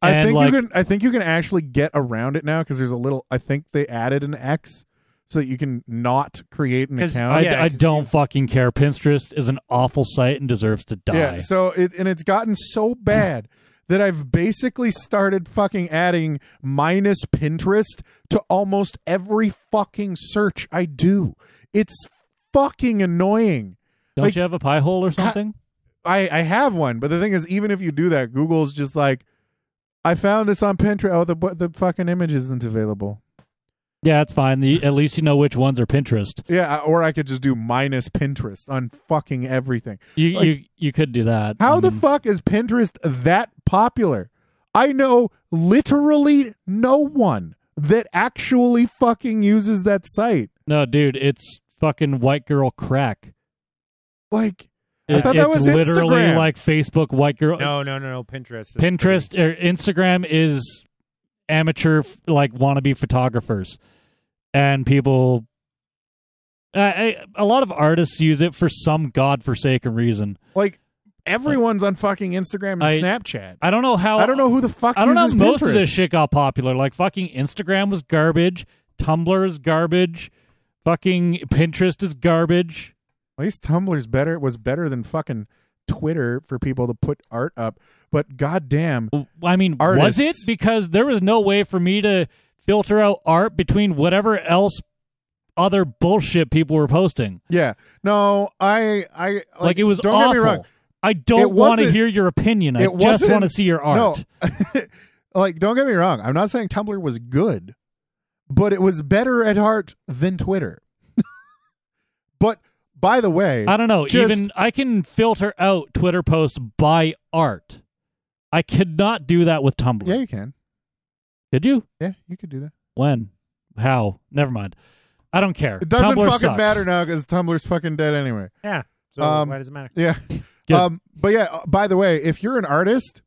C: I think
A: like-
C: you can I think you can actually get around it now because there's a little I think they added an X so that you can not create an account.
A: Oh, I,
B: yeah,
A: I
B: 'cause
A: don't
B: you-
A: fucking care. Pinterest is an awful site and deserves to die.
C: Yeah. So it and it's gotten so bad that I've basically started fucking adding minus Pinterest to almost every fucking search I do. It's fucking annoying.
A: don't
C: like-
A: you have a Pi-hole or something?
C: I I have one, but the thing is, even if you do that, Google's just like, I found this on Pinterest. Oh, the the fucking image isn't available.
A: Yeah, it's fine. The, at least you know which ones are Pinterest.
C: Yeah, or I could just do minus Pinterest on fucking everything.
A: You
C: Like-
A: you you could do that.
C: How the
A: Mm.
C: fuck is Pinterest that popular? I know literally no one that actually fucking uses that site.
A: No, dude, it's fucking white girl crack.
C: Like, I
A: It-
C: thought that
A: it's
C: was
A: literally
C: Instagram.
A: like Facebook white girl.
B: No, no, no, no. Pinterest.
A: Pinterest or Instagram is amateur like wannabe photographers, and people. I, I, a lot of artists use it for some godforsaken reason.
C: like everyone's on fucking Instagram and
A: I-
C: Snapchat.
A: I don't know how.
C: I don't know who the fuck
A: I don't know. Most
C: Pinterest.
A: of this shit got popular. Like fucking Instagram was garbage. Tumblr is garbage. Fucking Pinterest is garbage.
C: At least Tumblr's better was better than fucking Twitter for people to put art up. But goddamn,
A: I mean,
C: Artists.
A: was it? Because there was no way for me to filter out art between whatever else other bullshit people were posting.
C: yeah, no, I, I like,
A: Like, it was
C: Don't
A: awful.
C: get me wrong.
A: I don't want to hear your opinion. I just want to see your art.
C: No, like don't get me wrong. I'm not saying Tumblr was good, but it was better at art than Twitter. But by the way,
A: I don't know.
C: Just-
A: Even I can filter out Twitter posts by art. I could not do that with Tumblr.
C: yeah, you can.
A: Could you?
C: Yeah, you could do that.
A: When? How? Never mind. I don't care.
C: It doesn't
A: Tumblr
C: fucking
A: sucks.
C: matter now because Tumblr's fucking dead anyway.
B: Yeah. So
C: Um,
B: why does it matter?
C: Yeah. Um, but yeah, uh, by the way, if you're an artist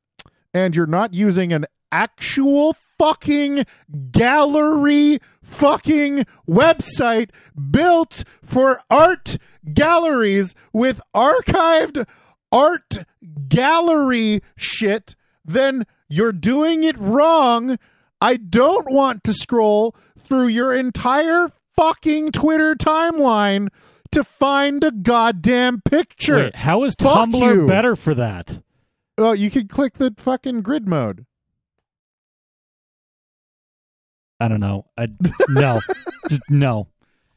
C: and you're not using an actual fucking gallery fucking website built for art galleries with archived art gallery shit, then you're doing it wrong. I don't want to scroll through your entire fucking Twitter timeline to find a goddamn picture.
A: Wait, how is
C: Fuck
A: Tumblr
C: you.
A: better for that?
C: Well, you could click the fucking grid mode.
A: I don't know. I no, Just no.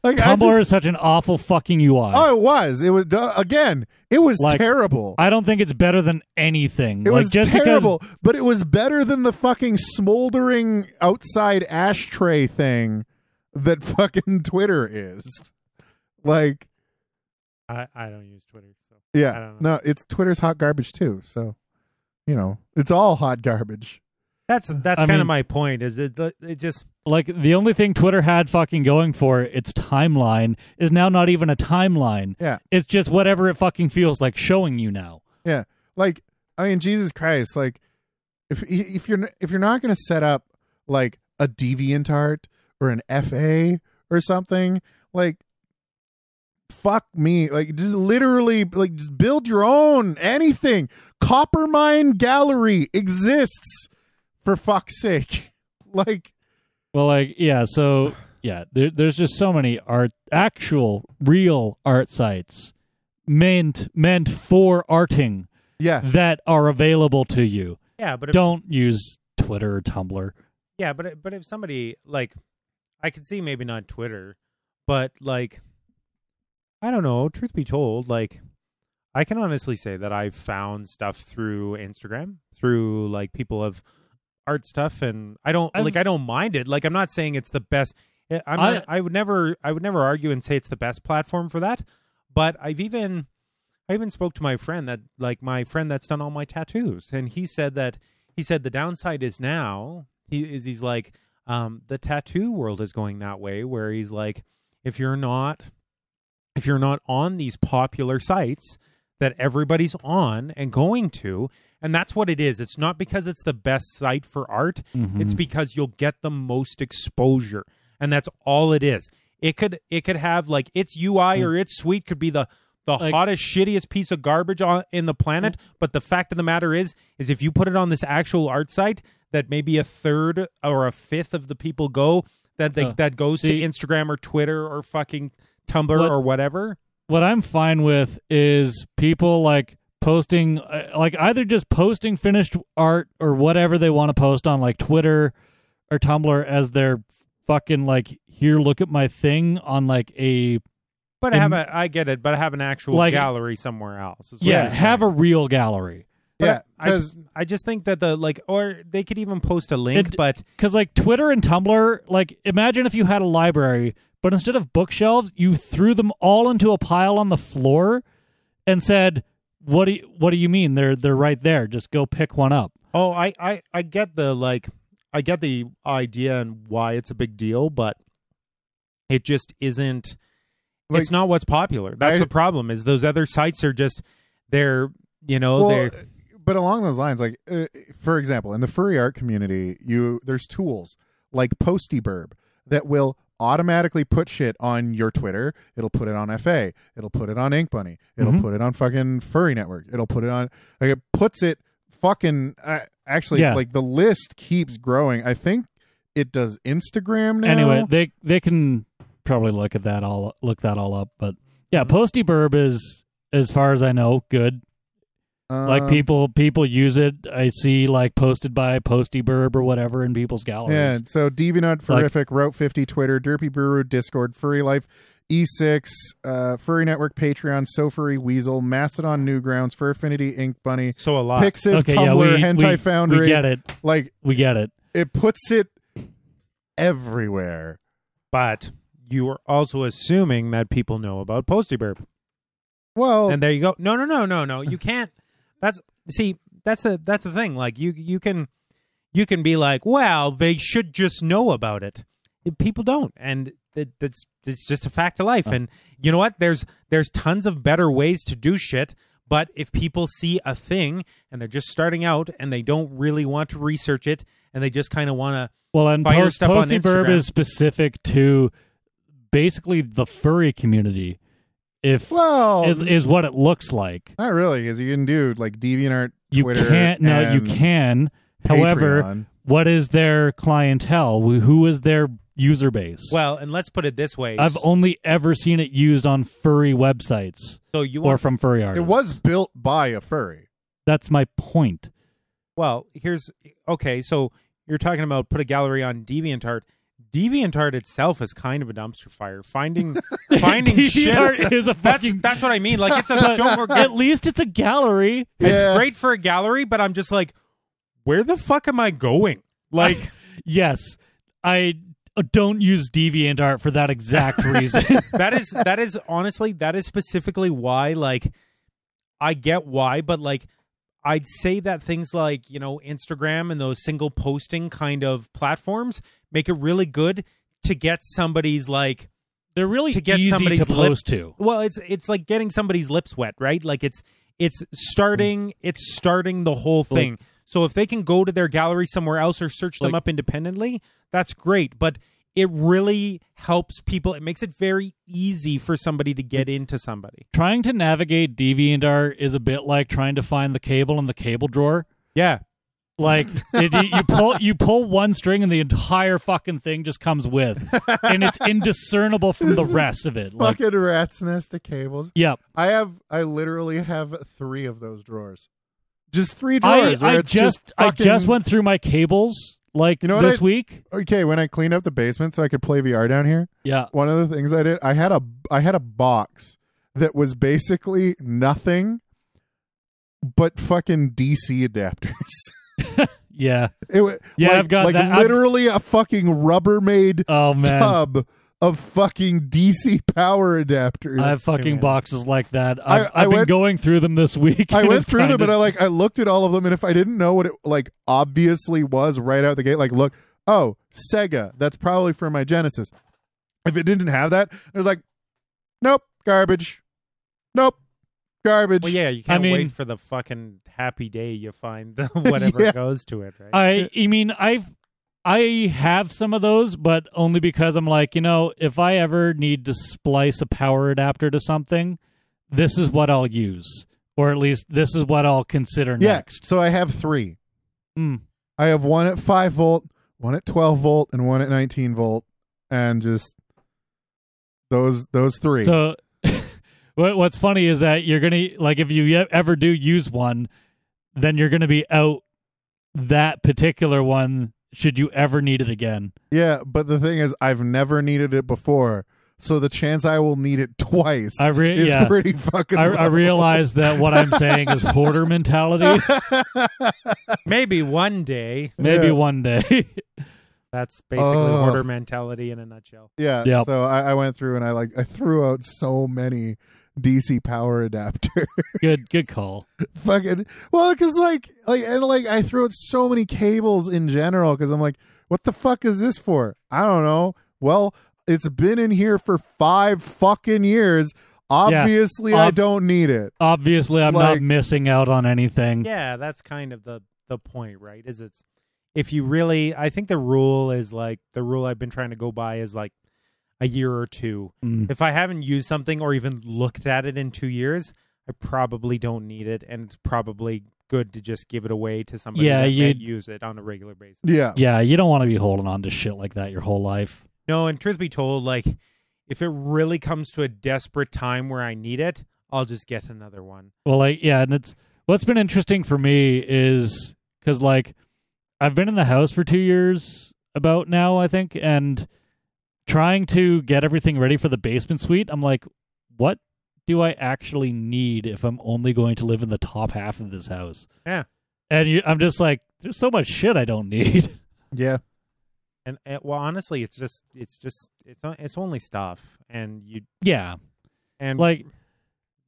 C: Like I
A: Tumblr is such an awful fucking UI.
C: Oh, it was. It was uh, again. It was
A: Like,
C: terrible.
A: I don't think it's better than anything.
C: it
A: like
C: was
A: just
C: terrible, but it was better than the fucking smoldering outside ashtray thing that fucking Twitter is. Like,
B: I, I don't use Twitter, so
C: yeah,
B: I don't know.
C: no, it's Twitter's hot garbage too. So, you know, it's all hot garbage.
B: That's that's
A: I
B: kind
A: mean-
B: of my point. Is it it just
A: like the only thing Twitter had fucking going for it, its timeline is now not even a timeline.
C: Yeah.
A: It's just whatever it fucking feels like showing you now.
C: Yeah, like I mean, Jesus Christ, like if if you're if you're not going to set up like a DeviantArt or an FA or something, like fuck me, like just literally like just build your own anything. Coppermine Gallery exists for fuck's sake. Like
A: Well, like yeah, so yeah, there, there's just so many art, actual, real art sites meant meant for arting
C: yeah,
A: that are available to you.
B: yeah? But if,
A: Don't use Twitter or Tumblr.
B: yeah, but but if somebody like I could see maybe not Twitter, but like I don't know. Truth be told, like I can honestly say that I've found stuff through Instagram, through like people have art stuff, and I don't
A: I've-
B: like. I don't mind it. Like I'm not saying it's the best. I- I'm
A: I-
B: not, I would never. I would never argue and say it's the best platform for that. But I've even. I even spoke to my friend that like my friend that's done all my tattoos, and he said that he said the downside is now he is he's like um the tattoo world is going that way where he's like if you're not if you're not on these popular sites that everybody's on and going to and that's what it is. It's not because it's the best site for art.
A: Mhm.
B: it's because you'll get the most exposure. And that's all it is. It could it could have like its ui or its suite could be the the
A: Like-
B: hottest shittiest piece of garbage on in the planet. But the fact of the matter is is if you put it on this actual art site that maybe a third or a fifth of the people go that they
A: Uh,
B: that goes
A: see-
B: to instagram or twitter or fucking tumblr
A: What-
B: or whatever.
A: what I'm fine with is people like posting uh, like either just posting finished art or whatever they want to post on like Twitter or Tumblr as their fucking like here look at my thing on like a
B: but
A: And-
B: have a i get it but I have an actual
A: Like-
B: gallery somewhere else is what
A: yeah have a real gallery.
B: But
C: yeah,
B: I,
C: because
B: I just think that the like or they could even post a link
A: It-
B: but
A: because like Twitter and Tumblr like imagine if you had a library but instead of bookshelves you threw them all into a pile on the floor and said what do you, what do you mean they're they're right there just go pick one up
B: Oh, I, I, I get the like, I get the idea and why it's a big deal, but it just isn't.
C: Like-
B: it's not what's popular. That's
C: I-
B: the problem. Is those other sites are just they're you know
C: well,
B: they're
C: but along those lines, like uh, for example, in the furry art community, you there's tools like PostyBirb that will automatically put shit on your Twitter. It'll put it on FA. It'll put it on Inkbunny. It'll
A: Mhm.
C: put it on fucking Furry Network. It'll put it on. Like it puts it fucking. Uh, actually,
A: Yeah.
C: like the list keeps growing. I think it does Instagram now.
A: anyway they they can probably look at that all look that all up but yeah
B: Mm-hmm.
A: PostyBirb is as far as i know good like
C: Um,
A: people people use it i see like posted by PostyBirb or whatever in people's galleries.
C: Yeah,
A: galleries
C: so DeviantArt, Furiffic, Route 50, Twitter, Derpibooru, Discord, Furry Life, E6, uh, Furry Network, Patreon, SoFurry, Weasyl, Mastodon, Newgrounds, Fur Affinity, Inkbunny,
B: so a lot.
C: Pixit,
A: okay
C: Tumblr,
A: yeah we,
C: Hentai
A: we,
C: Foundry.
A: we get it
C: Like,
A: we get it
C: it puts it everywhere.
B: but you are also assuming that people know about PostyBirb.
C: Well,
B: and there you go. No, no, no, no, no. You can't. That's see. That's the that's the thing. Like you you can you can be like, well, they should just know about it. People don't, and it, that's it's just a fact of life. And you know what? There's there's tons of better ways to do shit. But if people see a thing and they're just starting out and they don't really want to research it and they just kind of want to
A: well and post,
B: stuff on PostyBirb
A: is specific to basically the furry community if
C: well,
A: is, is what it looks like
C: not really, because you can do like DeviantArt,
A: you
C: Twitter,
A: can't no you
C: and
A: can however
C: Patreon.
A: what is their clientele Who- who is their user base
B: well. And let's put it this way:
A: i've only ever seen it used on furry websites
B: so you
A: or
B: want
A: from furry artists
C: It was built by a furry.
A: that's my point
B: Well, here's okay. So you're talking about put a gallery on DeviantArt. DeviantArt itself is kind of a dumpster fire. Finding finding shit.
A: DeviantArt is a
B: That's
A: fucking
B: that's what I mean. Like it's a don't work.
A: at least it's a gallery
B: It's
C: Yeah.
B: great for a gallery, but I'm just like, where the fuck am I going? Like,
A: yes i uh, don't use deviantart for that exact reason
B: that is that is honestly that is specifically why. Like, I get why, but like. I'd say that things like, you know, Instagram and those single posting kind of platforms make it really good to get somebody's like
A: they're really
B: To get somebody's
A: to
B: lip-
A: to.
B: Well it's it's like getting somebody's lips wet right? Like it's it's starting it's starting the whole
A: Like-
B: thing. So if they can go to their gallery somewhere else or search them up independently that's great. But it really helps people it makes it very easy for somebody to get into somebody
A: trying to navigate deviantart is a bit like trying to find the cable in the cable drawer
B: yeah
A: Like it, you you pull you pull one string and the entire fucking thing just comes with, and it's indiscernible from the rest of it. Like,
C: Fucking rat's nest of cables.
A: yep.
C: I have, I literally have three of those drawers. Just three
A: I,
C: drawers. where
A: I
C: it's
A: just I just went through my cables like
C: You know
A: this
C: I-
A: week.
C: Okay, when I cleaned up the basement so I could play VR down here,
A: Yeah,
C: one of the things I did, I had a, I had a box that was basically nothing but fucking DC adapters.
A: Yeah.
C: It was
A: Yeah,
C: like,
A: I've got
C: like
A: that. I've-
C: literally a fucking Rubbermaid
A: Oh man.
C: tub of fucking DC power adapters.
A: I have fucking boxes like that.
C: I-
A: I've,
C: I
A: I've been
C: went-
A: going through them this week.
C: I went through them
A: kinda-
C: and I like I looked at all of them and if I didn't know what it like obviously was right out the gate, like look, oh Sega, that's probably for my Genesis. If it didn't have that, I was like, nope, garbage. Nope, garbage.
B: Well, yeah, you can't
A: mean-
B: wait for the fucking happy day you find the whatever
C: Yeah.
B: goes to it, right?
A: I I mean I've I have some of those, but only because I'm like, you know, if I ever need to splice a power adapter to something, this is what I'll use. Or at least this is what I'll consider
C: yeah.
A: next.
C: So I have three.
A: Mm.
C: I have one at five volt, one at twelve volt, and one at nineteen volt, and just those those three.
A: So what what's funny is that you're going to like if you ever do use one, then you're going to be out that particular one should you ever need it again.
C: yeah, but the thing is, I've never needed it before, so the chance I will need it twice
A: I re-
C: is
A: yeah.
C: pretty fucking.
A: I, I realize that what I'm saying is hoarder mentality.
B: Maybe one day.
A: Maybe
C: Yeah.
A: one day.
B: That's basically
C: Oh.
B: hoarder mentality in a nutshell.
C: Yeah.
A: Yep.
C: So I, I went through and I like I threw out so many DC power adapter.
A: good good call.
C: Fucking well, because like like and like I threw out so many cables in general because I'm like, what the fuck is this for? I don't know. Well, it's been in here for five fucking years. Obviously, I
A: Ob-
C: don't need it.
A: Obviously, I'm
C: Like-
A: not missing out on anything.
B: Yeah, that's kind of the the point, right? Is it's if you really I think the rule is like the rule I've been trying to go by is like a year or two.
A: Mm.
B: If I haven't used something or even looked at it in 2 years, I probably don't need it and it's probably good to just give it away to somebody
A: Yeah,
B: that
A: you-
B: may use it on a regular basis.
C: Yeah.
A: Yeah, you don't want to be holding on to shit like that your whole life.
B: No, and truth be told, like if it really comes to a desperate time where I need it, I'll just get another one.
A: Well, like, yeah, and it's what's been interesting for me is because, like, I've been in the house for two years about now, I think, and trying to get everything ready for the basement suite. I'm like, what do I actually need if I'm only going to live in the top half of this house?
B: Yeah.
A: And you, I'm just like, there's so much shit I don't need.
C: Yeah.
B: And uh, well, honestly, it's just it's just it's it's only stuff, and you
A: yeah,
B: and
A: like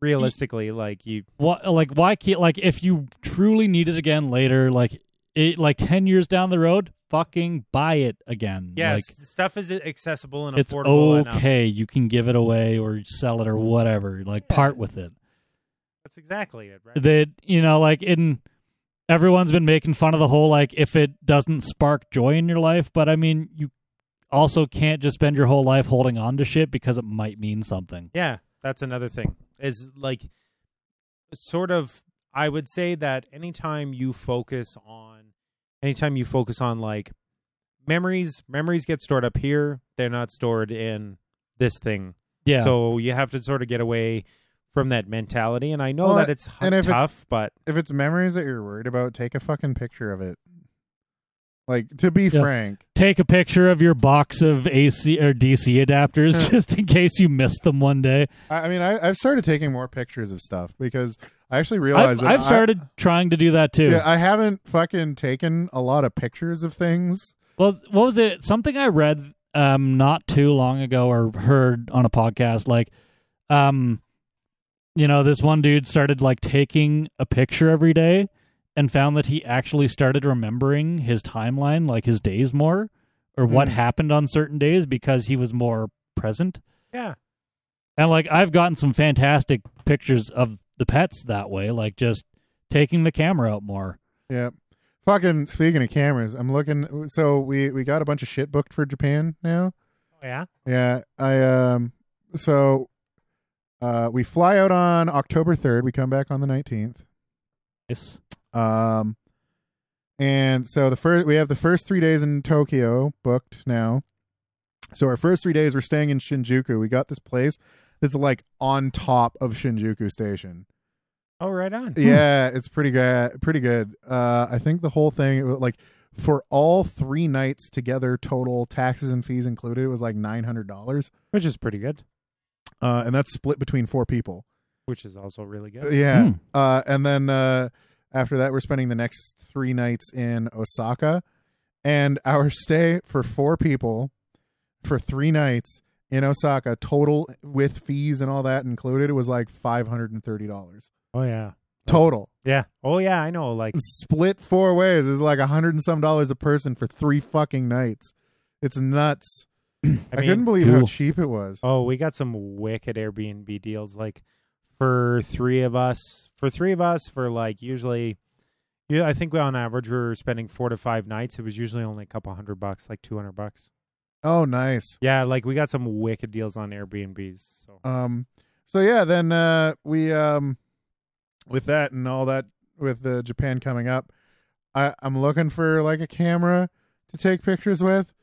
B: realistically, like you
A: what like why can't like if you truly need it again later like it like 10 years down the road fucking buy it again
B: yes,
A: like
B: stuff is accessible and
A: it's
B: affordable enough.
A: Um, okay you can give it away or sell it or whatever like
B: Yeah.
A: part with it
B: That's exactly it, right?
A: that you know like in everyone's been making fun of the whole like if it doesn't spark joy in your life but i mean you also can't just spend your whole life holding on to shit because it might mean something
B: Yeah, that's another thing. Is like sort of I would say that anytime you focus on anytime you focus on like memories, memories get stored up here, they're not stored in this thing.
A: yeah
B: So you have to sort of get away from that mentality and I know
C: Well,
B: that it's
C: and if it's-
B: tough, but
C: If it's memories that you're worried about, take a fucking picture of it. Like to be
A: Yeah.
C: frank,
A: take a picture of your box of AC or DC adapters just in case you missed them one day.
C: I, I mean, I, I've started taking more pictures of stuff because I actually
A: I've,
C: realized that
A: I've
C: I-
A: started trying to do that too.
C: yeah, I haven't fucking taken a lot of pictures of things.
A: well, what was it? Something I read um not too long ago or heard on a podcast like um you know, this one dude started like taking a picture every day and found that he actually started remembering his timeline, like his days more or what
C: Hmm.
A: happened on certain days because he was more present.
B: yeah.
A: And like I've gotten some fantastic pictures of the pets that way, like just taking the camera out more.
C: Yeah. Fucking speaking of cameras, I'm looking. So we we got a bunch of shit booked for Japan now.
B: Oh yeah.
C: Yeah, I um. So, uh, we fly out on October third. We come back on the nineteenth.
A: Yes.
C: Um, and so the first we have the first three days in Tokyo booked now. So our first three days we're staying in Shinjuku. We got this place that's like on top of Shinjuku Station.
B: Oh right on.
C: Yeah, it's pretty good. Pretty good. Uh, I think the whole thing, like for all three nights together, total taxes and fees included, it was like nine hundred dollars.
B: Which is pretty good.
C: uh, and that's split between four people.
B: which is also really good.
C: Yeah.
A: Hmm.
C: Uh, and then uh, after that, we're spending the next three nights in Osaka. And our stay for four people for three nights in Osaka, total with fees and all that included, it was like $530.
B: Oh yeah,
C: Total.
B: yeah. Oh yeah, I know. Like
C: Split four ways is like a hundred and some dollars a person for three fucking nights. It's nuts. I,
B: I, mean,
C: couldn't believe how
A: cool.
C: cheap it was.
B: Oh, we got some wicked Airbnb deals. Like for three of us, for three of us, for like usually, yeah, I think we on average we were spending four to five nights. It was usually only a couple hundred bucks, like two hundred bucks.
C: Oh, nice.
B: Yeah, like we got some wicked deals on Airbnbs. So
C: Um, so yeah, then uh, we um, with that and all that with the Japan coming up, I I'm looking for like a camera to take pictures with,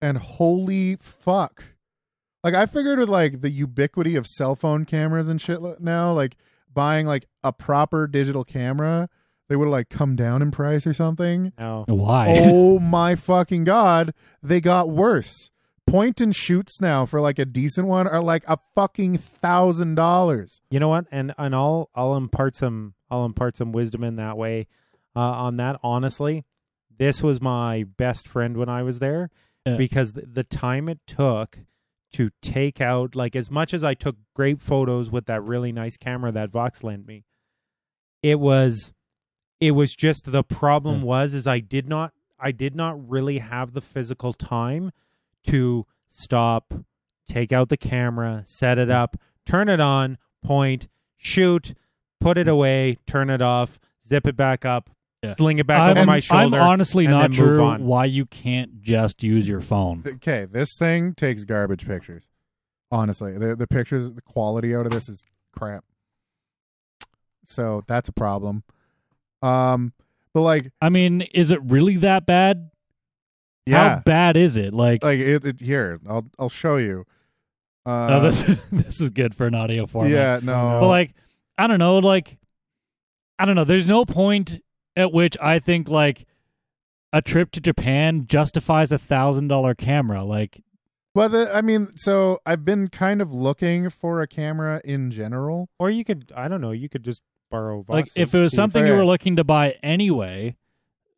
C: and holy fuck, like I figured with like the ubiquity of cell phone cameras and shit now, like buying like a proper digital camera, they would have like come down in price or something.
B: no,
A: Why?
C: oh my fucking god, they got worse. Point and shoots now for like a decent one are like a fucking thousand dollars.
B: you know what? And and I'll I'll impart some I'll impart some wisdom in that way uh, on that. Honestly, this was my best friend when I was there
A: Yeah.
B: because the, the time it took to take out like as much as I took great photos with that really nice camera that Vox lent me, it was it was just the problem
A: Yeah.
B: was is I did not I did not really have the physical time to stop, take out the camera, set it up, turn it on, point, shoot, put it hmm. away, turn it off, zip it back up,
A: Yeah.
B: sling it back
A: I'm,
B: over my shoulder.
A: I'm honestly
B: and
A: not
B: then move
A: sure
B: on.
A: why you can't just use your phone.
C: Okay, this thing takes garbage pictures. Honestly, the the pictures, the quality out of this is crap. So that's a problem. Um, but like,
A: I mean, is it really that bad?
C: yeah,
A: How bad is it? Like,
C: like it, it. Here, I'll I'll show you. Uh,
A: oh, this this is good for an audio format.
C: yeah, no,
A: But like, I don't know. Like, I don't know. There's no point at which I think like a trip to Japan justifies a thousand dollar camera. Like,
C: Well, the, I mean, so I've been kind of looking for a camera in general.
B: Or you could, I don't know, you could just borrow.
A: like if it was something you were looking to buy anyway,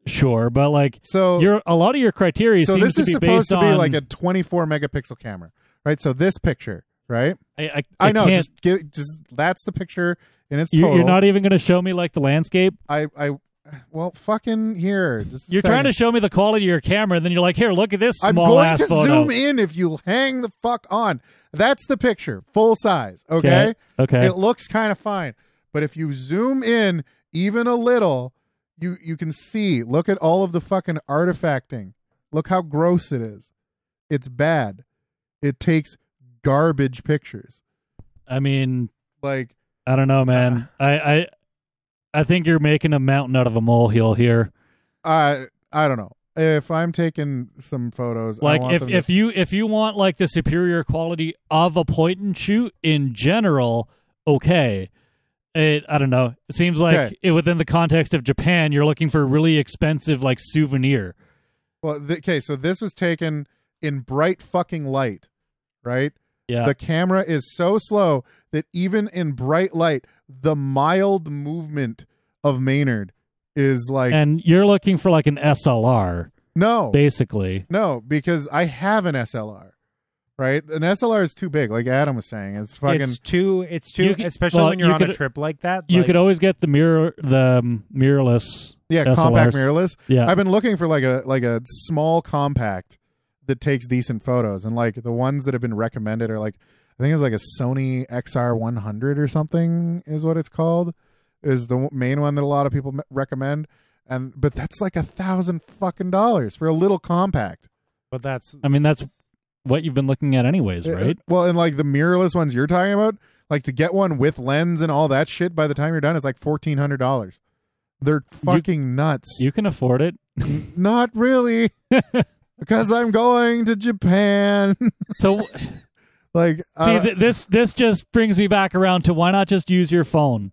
A: sure. But like,
C: So
A: your a lot of your criteria
C: so
A: seems
C: this
A: to
C: is
A: be
C: supposed
A: based
C: to be
A: on
C: like a 24 megapixel camera, right? So this picture, right?
A: I, I,
C: I know, just give, just that's the picture in its
A: you,
C: total.
A: you're not even going to show me like the landscape.
C: I, I, well, fucking here. Just
A: You're trying to show me the quality of your camera, and then you're like, here, look at this small I'm
C: going
A: ass
C: to
A: photo.
C: zoom in if you hang the fuck on. That's the picture, full size. Okay,
A: Okay.
C: it looks kind of fine, but if you zoom in even a little, you you can see. Look at all of the fucking artifacting. Look how gross it is. It's bad. It takes garbage pictures.
A: I mean,
C: Like
A: I don't know, man.
C: Uh.
A: I, I I think you're making a mountain out of a molehill here.
C: I I don't know. If I'm taking some photos,
A: Like if if
C: to,
A: you if you want like the superior quality of a point and shoot in general, okay. It I don't know. It seems like
C: Okay.
A: it, within the context of Japan, you're looking for a really expensive like souvenir.
C: well, th- okay, so this was taken in bright fucking light, right?
A: Yeah.
C: The camera is so slow that even in bright light, the mild movement of Maynard is like
A: and you're looking for like an SLR,
C: no,
A: basically.
C: no, because I have an SLR, right? An SLR is too big, like Adam was saying. It's fucking
B: It's too, it's too,
A: You could-
B: especially
A: well,
B: when you're
A: you
B: on a trip like that.
A: You
B: like,
A: could always get the mirror the um, mirrorless.
C: yeah,
A: SLRs.
C: compact mirrorless.
A: Yeah.
C: I've been looking for like a like a small compact that takes decent photos, and like the ones that have been recommended are like I think it's like a Sony XR 100 or something is what it's called. Is the main one that a lot of people recommend, and but that's like a thousand fucking dollars for a little compact,
B: but that's,
A: I mean, that's what you've been looking at anyways,
C: Uh,
A: right?
C: Well, and like the mirrorless ones you're talking about, like to get one with lens and all that shit, by the time you're done, it's like fourteen hundred dollars. They're fucking nuts.
A: You can afford it.
C: Not really. because I'm going to Japan.
A: So
C: like,
A: see, th- this this just brings me back around to why not just use your phone?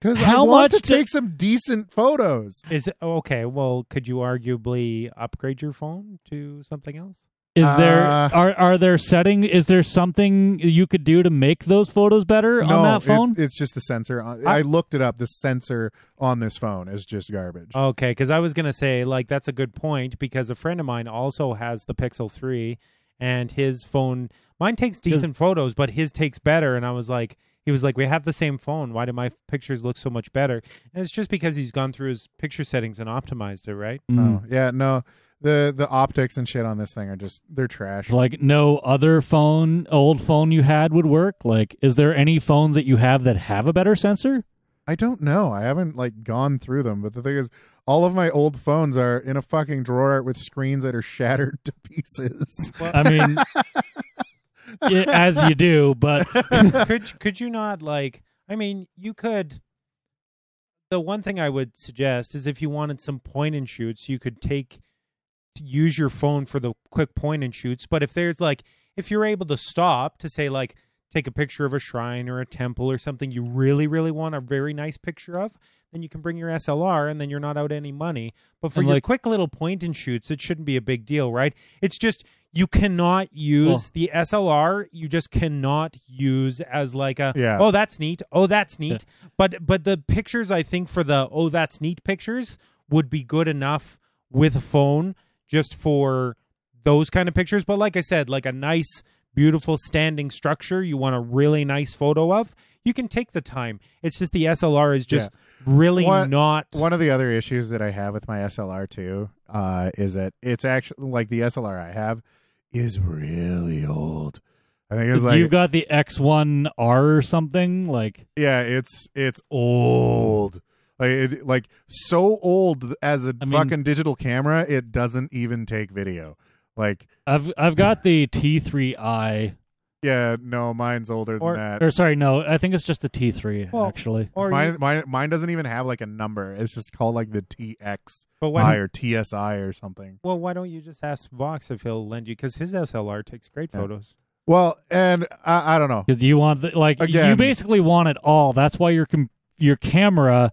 C: because I
A: how
C: want
A: much
C: to
A: do-
C: take some decent photos.
B: is it, okay. Well, could you arguably upgrade your phone to something else?
A: Is there
C: Uh,
A: are are there setting? Is there something you could do to make those photos better
C: no,
A: on that
C: it-
A: phone?
C: it's just the sensor. I,
B: I-
C: looked it up. The sensor on this phone is just garbage.
B: Okay, because I was gonna say like that's a good point because a friend of mine also has the Pixel Three, and his phone mine takes decent photos, but his takes better. And I was like, he was like, we have the same phone. Why do my pictures look so much better? And it's just because he's gone through his picture settings and optimized it, right?
A: Mm.
C: Oh yeah, no. The the optics and shit on this thing are just they're trash.
A: Like no other phone, old phone you had would work. Like, is there any phones that you have that have a better sensor?
C: I don't know. I haven't like gone through them, but the thing is, all of my old phones are in a fucking drawer with screens that are shattered to pieces.
A: I mean, yeah, as you do, but
B: could could you not like? I mean, you could. The one thing I would suggest is if you wanted some point and shoots, you could take use your phone for the quick point and shoots. But if there's like, if you're able to stop to say like, take a picture of a shrine or a temple or something you really really want a very nice picture of, then you can bring your SLR and then you're not out any money. But for
A: And,
B: your
A: like-
B: quick little point and shoots, it shouldn't be a big deal, right? It's just you cannot use
A: Well-
B: the SLR. You just cannot use as like a
C: Yeah.
B: oh that's neat, oh that's neat. But but the pictures I think for the oh that's neat pictures would be good enough with a phone just for those kind of pictures. But like I said, like a nice beautiful standing structure you want a really nice photo of, you can take the time. It's just the SLR is just really
C: What-
B: not
C: One of the other issues that I have with my SLR too uh, is that it's actually like the SLR I have is really old. I think it's like
A: you've got the X1R or something. Like,
C: yeah, it's it's old. Like it, like so old as a
A: I mean-
C: fucking digital camera, it doesn't even take video. Like
A: I've I've got the T3i,
C: yeah, no, mine's older
B: Or-
C: than that.
A: or sorry, no, I think it's just a T3
B: Well,
A: actually.
B: or
C: mine,
B: you-
C: mine, mine doesn't even have like a number. It's just called like the TX
B: but why
C: or TSI or something.
B: Well, why don't you just ask Vox if he'll lend you? Because his SLR takes great
C: Yeah.
B: photos.
C: Well, and I, I don't know.
A: Because you want the, like you basically want it all. That's why your com- your camera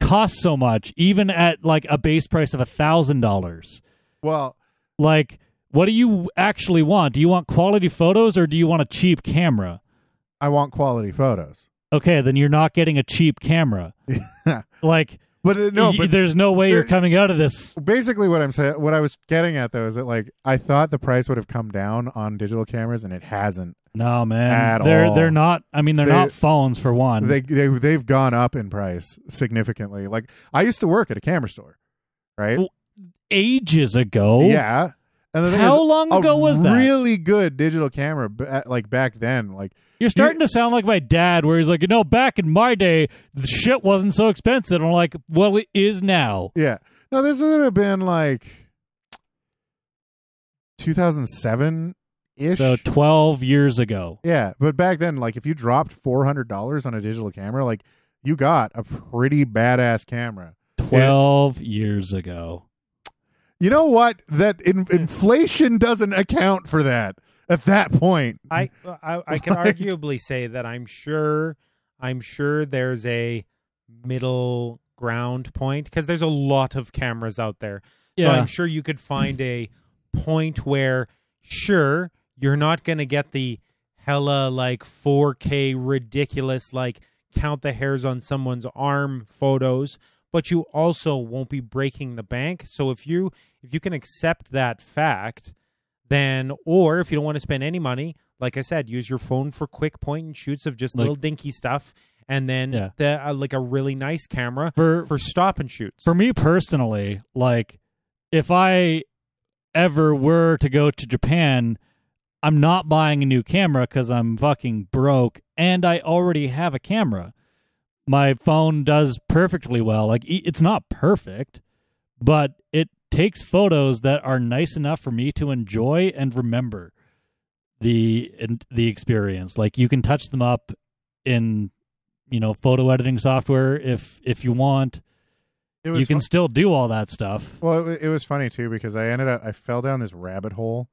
A: costs so much, even at like a base price of a thousand dollars.
C: Well,
A: Like, what do you actually want? Do you want quality photos or do you want a cheap camera?
C: I want quality photos.
A: Okay, then you're not getting a cheap camera. Like,
C: But uh, no, but
A: there's no way you're coming out of this.
C: basically what I'm saying, what I was getting at though, is that like I thought the price would have come down on digital cameras, and it hasn't.
A: No, man.
C: At
A: they're
C: all.
A: they're not. I mean, they're
C: They-
A: not phones for one.
C: They they they've gone up in price significantly. Like I used to work at a camera store, right?
A: Well, Ages ago.
C: Yeah. And the thing
A: How
C: is,
A: long ago was that?
C: Really good digital camera, like back then. Like
A: You're starting to sound like my dad, where he's like, you know, back in my day, the shit wasn't so expensive. I'm like, well, it is now.
C: yeah, no, this would have been like 2007 ish.
A: So 12 years ago.
C: Yeah, but back then, like if you dropped four hundred dollars on a digital camera, like you got a pretty badass camera.
A: 12 years ago.
C: You know what? That in, inflation doesn't account for that at that point.
B: I I, I can
C: Like-
B: arguably say that I'm sure I'm sure there's a middle ground point because there's a lot of cameras out there. So
A: Yeah.
B: I'm sure you could find a point where sure you're not going to get the hella like 4K ridiculous like count the hairs on someone's arm photos but you also won't be breaking the bank so if you if you can accept that fact then or if you don't want to spend any money like i said use your phone for quick point and shoots of just
A: Like-
B: little dinky stuff and then
A: Yeah.
B: the, uh, like a really nice camera
A: For,
B: for stop and shoots
A: for me personally, like, if I ever were to go to Japan, I'm not buying a new camera because I'm fucking broke and I already have a camera. My phone does perfectly well. Like, it's not perfect, but it takes photos that are nice enough for me to enjoy and remember the the experience. Like, you can touch them up in you know photo editing software if if you want
C: It was
A: you can still do all that stuff.
C: well, it, it was funny too because I ended up I fell down this rabbit hole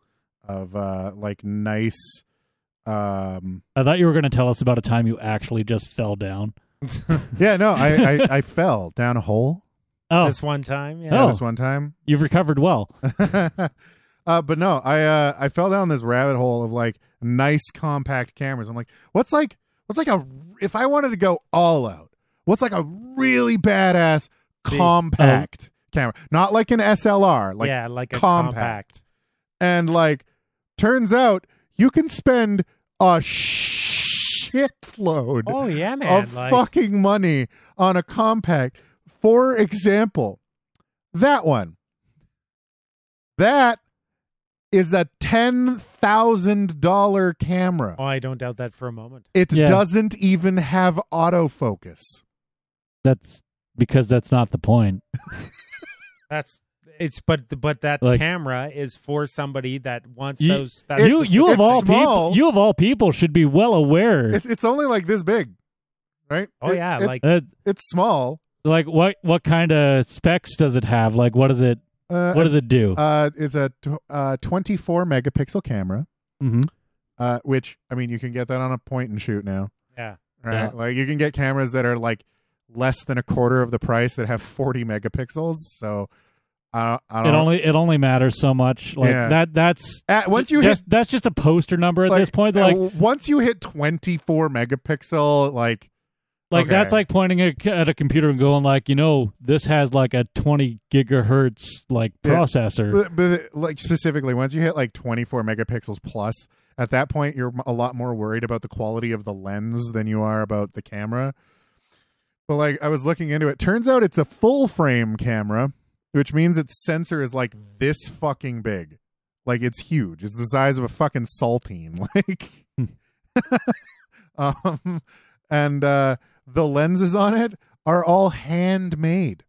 C: of uh like nice um
A: I thought you were going to tell us about a time you actually just fell down.
C: yeah no I I, I fell down a hole
A: Oh,
B: this one time yeah
A: Oh.
C: this one time
A: you've recovered well.
C: Uh, but no, I uh, I fell down this rabbit hole of like nice compact cameras. I'm like, what's like what's like a if I wanted to go all out, what's like a really badass
B: Big.
C: compact camera, not like an SLR, like
B: yeah, like a
C: compact.
B: compact.
C: and like turns out you can spend a shitload
B: Oh yeah, man.
C: of
B: like
C: fucking money on a compact. For example, that one. That is a ten thousand dollar camera.
B: oh, I don't doubt that for a moment.
C: It
A: Yeah.
C: doesn't even have autofocus.
A: That's because that's not the point.
B: That's it's but but that
A: Like-
B: camera is for somebody that wants
A: You-
B: those. That
A: you you of all
C: small.
A: people, you of all people should be well aware.
C: It, it's only like this big, right?
B: oh
C: It-
B: yeah,
C: it-
B: like
A: Uh,
C: it's small.
A: like what what kind of specs does it have? Like what does it
C: Uh,
A: what does it do?
C: uh, it's a uh, 24 megapixel camera,
A: hmm
C: uh, which I mean, you can get that on a point and shoot now.
B: yeah.
C: right?
A: Yeah.
C: Like you can get cameras that are like less than a quarter of the price that have 40 megapixels. So I don't, I
A: It
C: don't
A: only it only matters so much. Like
C: Yeah.
A: that that's
C: At, once you
A: just,
C: hit
A: that's just a poster number at
C: like,
A: this point.
C: uh,
A: Like
C: once you hit 24 megapixel, like
A: like
C: okay.
A: that's like pointing at, at a computer and going like, you know, this has like a 20 gigahertz like
C: Yeah.
A: processor.
C: but, but like specifically once you hit like 24 megapixels plus, at that point you're a lot more worried about the quality of the lens than you are about the camera. But like I was looking into it, turns out it's a full frame camera, which means its sensor is like this fucking big. Like it's huge. It's the size of a fucking saltine. Like um and uh the lenses on it are all handmade.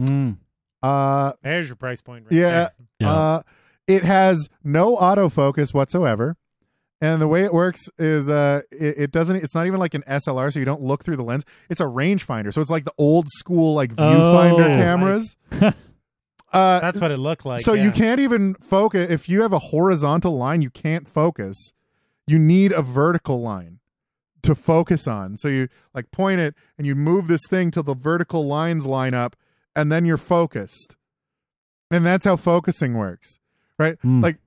A: Mm.
C: Uh
B: There's your price point. Right
C: Yeah.
B: there.
A: Yeah.
C: uh, it has no autofocus whatsoever. And the way it works is uh it, it doesn't it's not even like an SLR so you don't look through the lens. It's a rangefinder. So it's like the old school like viewfinder
A: Oh.
C: cameras. uh
B: That's what it looked like.
C: so
B: yeah.
C: you can't even focus if you have a horizontal line you can't focus. You need a vertical line to focus on. So you like point it and you move this thing till the vertical lines line up and then you're focused. And that's how focusing works. Right?
A: Mm.
C: Like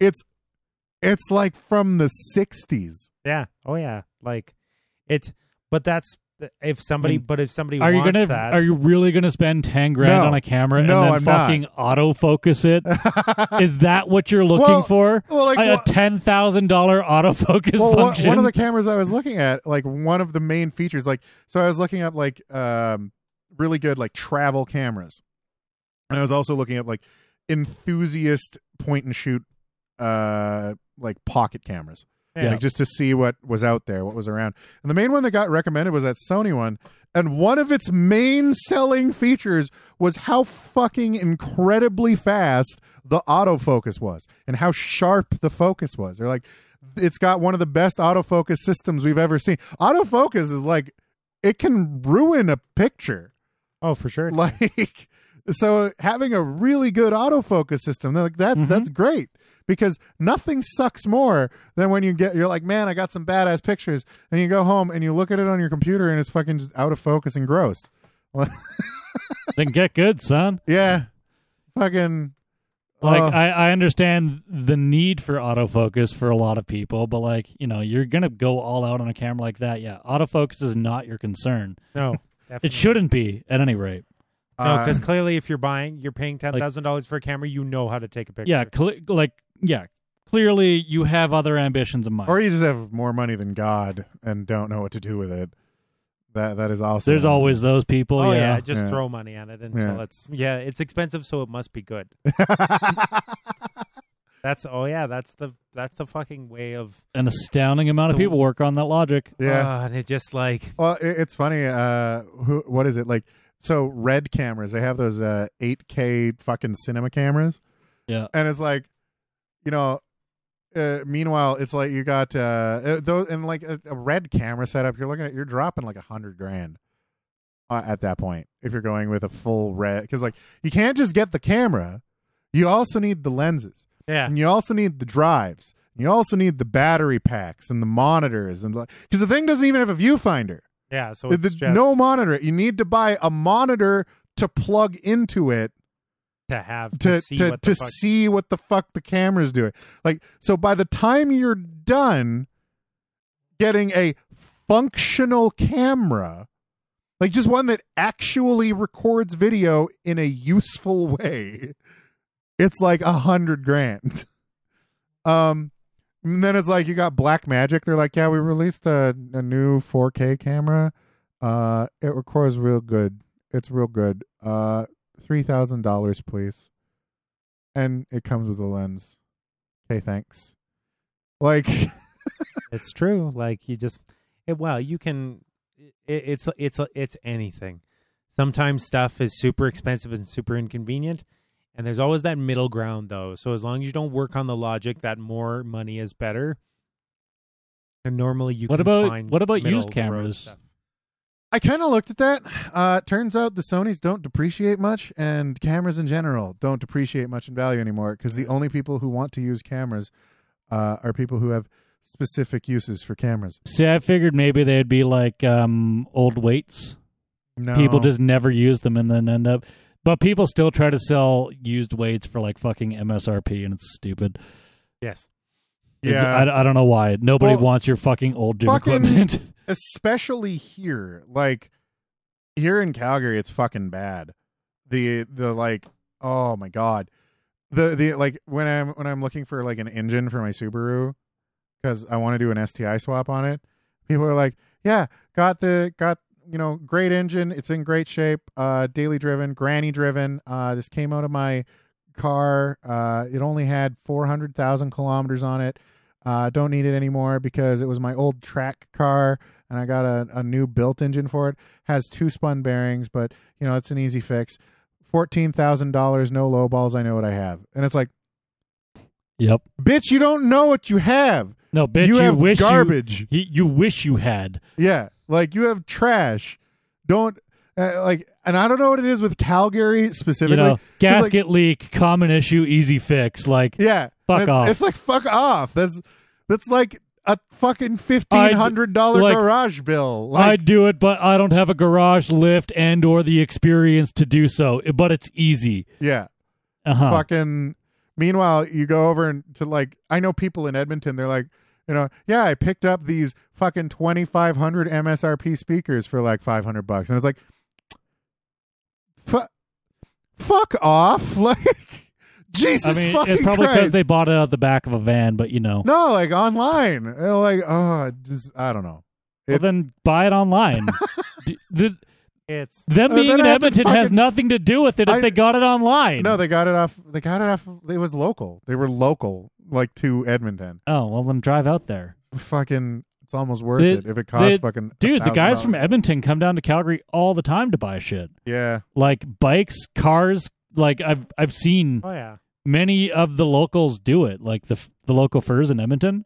C: it's it's like from the 60s.
B: Yeah. Oh yeah. Like it's. But that's if somebody.
A: Mm.
B: But if somebody
A: Are you gonna
B: that,
A: are you really gonna spend 10 grand
C: No.
A: on a camera
C: No,
A: and then
C: I'm not.
A: fucking autofocus it? Is that what you're looking
C: Well,
A: for?
C: well, like,
A: a ten thousand dollar autofocus
C: well, one,
A: function.
C: one of the cameras I was looking at, like one of the main features, like so I was looking up like um really good like travel cameras. And I was also looking at like enthusiast point and shoot uh like pocket cameras.
B: Yeah.
C: Like just to see what was out there, what was around. And the main one that got recommended was that Sony one. And one of its main selling features was how fucking incredibly fast the autofocus was and how sharp the focus was. They're like, it's got one of the best autofocus systems we've ever seen. Autofocus is like, it can ruin a picture.
B: Oh, for sure.
C: Like, so having a really good autofocus system, they're like that,
A: Mhm.
C: that's great because nothing sucks more than when you get, you're like, man, I got some badass pictures, and you go home and you look at it on your computer and it's fucking just out of focus and gross.
A: then get good, son.
C: Yeah, fucking.
A: Like
C: uh,
A: I, I understand the need for autofocus for a lot of people, but like, you know, you're gonna go all out on a camera like that. Yeah. Autofocus is not your concern.
B: no. Definitely.
A: It shouldn't be, at any rate.
B: No,
C: uh,
B: because clearly, if you're buying, you're paying ten thousand dollars for a camera. You know how to take a picture.
A: Yeah, cle like yeah. Clearly you have other ambitions in mind.
C: or you just have more money than God and don't know what to do with it. That that is also
A: There's always those people,
B: Oh
A: yeah.
B: yeah. Just
C: Yeah.
B: throw money on it until
C: Yeah.
B: it's yeah. It's expensive, so it must be good. That's oh yeah. That's the that's the fucking way of
A: An astounding amount of people work on that logic.
C: yeah.
B: Uh, and it just like
C: Well, it, it's funny. Uh, who? What is it like? So red cameras. They have those uh 8K fucking cinema cameras.
A: Yeah.
C: and it's like, you know. Uh, meanwhile, it's like you got uh, uh those and like a, a red camera setup. You're looking at you're dropping like a hundred grand uh, at that point if you're going with a full red because like you can't just get the camera. You also need the lenses.
B: yeah.
C: and you also need the drives. You also need the battery packs and the monitors and like because the thing doesn't even have a viewfinder.
B: Yeah. So it's
C: The-
B: just
C: no monitor. You need to buy a monitor to plug into it
B: to have to,
C: to
B: see
C: to,
B: what the
C: to
B: fuck.
C: see what the fuck the camera's doing. Like so by the time you're done getting a functional camera, like just one that actually records video in a useful way, it's like a hundred grand. Um and then it's like you got Blackmagic. They're like, yeah, we released a, a new 4K camera. Uh, it records real good. It's real good. Uh, three thousand dollars, please. And it comes with a lens. Okay, thanks. Like,
B: It's true. Like you just, it, well, you can. It, it's it's it's anything. Sometimes stuff is super expensive and super inconvenient, and there's always that middle ground though. So as long as you don't work on the logic that more money is better, and normally you
A: What
B: can
A: about-
B: find
A: what about
B: middle
A: used
B: of the
A: cameras?
B: Stuff.
C: I kind of looked at that. Uh, turns out the Sony's don't depreciate much, and cameras in general don't depreciate much in value anymore. Because the only people who want to use cameras uh, are people who have specific uses for cameras.
A: See, I figured maybe they'd be like um, old weights.
C: No,
A: People just never use them and then end up. But people still try to sell used weights for like fucking MSRP, and it's stupid.
B: Yes.
C: yeah.
A: I, I don't know why. Nobody
C: Well,
A: wants your fucking old gym
C: fucking-
A: equipment.
C: especially here like here in calgary it's fucking bad. The the like oh my god. The the like when i'm when i'm looking for like an engine for my subaru because i want to do an sti swap on it people are like yeah got the got you know great engine it's in great shape uh daily driven granny driven uh this came out of my car uh it only had 400000 kilometers on it uh don't need it anymore because it was my old track car and I got a, a new built engine for it. Has two spun bearings, but you know it's an easy fix. Fourteen thousand dollars, no low balls. I know what I have, and it's like,
A: yep.
C: bitch, you don't know what you have.
A: No, bitch.
C: you
A: You,
C: have
A: wish
C: garbage.
A: You, you wish you had.
C: Yeah, like you have trash. Don't uh, like, and I don't know what it is with Calgary specifically.
A: You know,
C: 'cause, like,
A: gasket leak, common issue, easy fix. Like
C: yeah,
A: Fuck off.
C: It's like fuck off. That's that's like a fucking fifteen hundred dollar
A: like,
C: garage bill. Like,
A: I'd do it, but I don't have a garage lift and or the experience to do so. But it's easy.
C: yeah.
A: Uh huh.
C: fucking meanwhile you go over and to like i know people in edmonton they're like you know yeah i picked up these fucking 2500 msrp speakers for like 500 bucks and it's like fu- fuck off like jesus
A: I mean,
C: fucking
A: it's probably because
C: Christ.
A: they bought it out the back of a van. But you know,
C: no like online They're like oh just i don't know
A: well,
C: it-
A: then buy it online. D- the,
B: It's
A: them
C: Uh,
A: being
C: then
A: in
C: I have to
A: Edmonton has
C: fucking-
A: nothing to do with it if
C: I-
A: they got it online.
C: no they got it off they got it off it was local they were local like to edmonton
A: oh well, then drive out there.
C: fucking it's almost worth
A: The-
C: it if it costs
A: the-
C: fucking
A: Dude, the guys
C: $1,000.
A: from Edmonton come down to Calgary all the time to buy shit.
C: yeah
A: Like bikes, cars. Like I've I've seen
B: oh yeah.
A: many of the locals do it. Like the the local furs in Edmonton.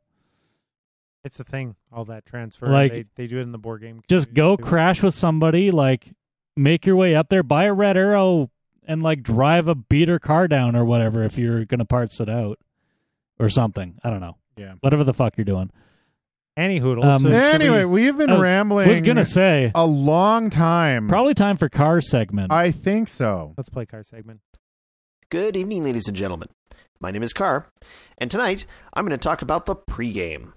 B: It's a thing. All that transfer.
A: Like,
B: they, they do it in the board game.
A: Just go crash with somebody. Like make your way up there, buy a red arrow, and like drive a beater car down or whatever if you're gonna parts it out or something. I don't know.
C: Yeah.
A: Whatever the fuck you're doing.
B: Any hoodles.
A: Um,
B: so
C: Anyway,
B: we-
C: we've been
A: I was-
C: rambling
A: was gonna say
C: a long time.
A: probably time for car segment.
C: I think so.
B: let's play car segment.
D: Good evening, ladies and gentlemen. My name is Carr, and tonight I'm going to talk about the pregame.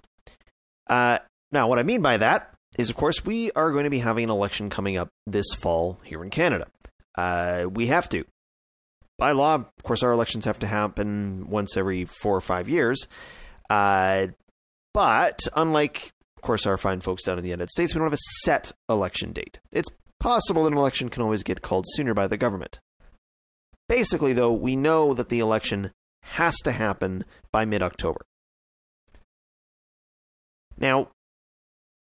D: Uh, now, what I mean by that is, of course, we are going to be having an election coming up this fall here in Canada. Uh, we have to. By law, of course, our elections have to happen once every four or five years. Uh, but unlike, of course, our fine folks down in the United States, we don't have a set election date. It's possible that an election can always get called sooner by the government. Basically, though, we know that the election has to happen by mid October. Now,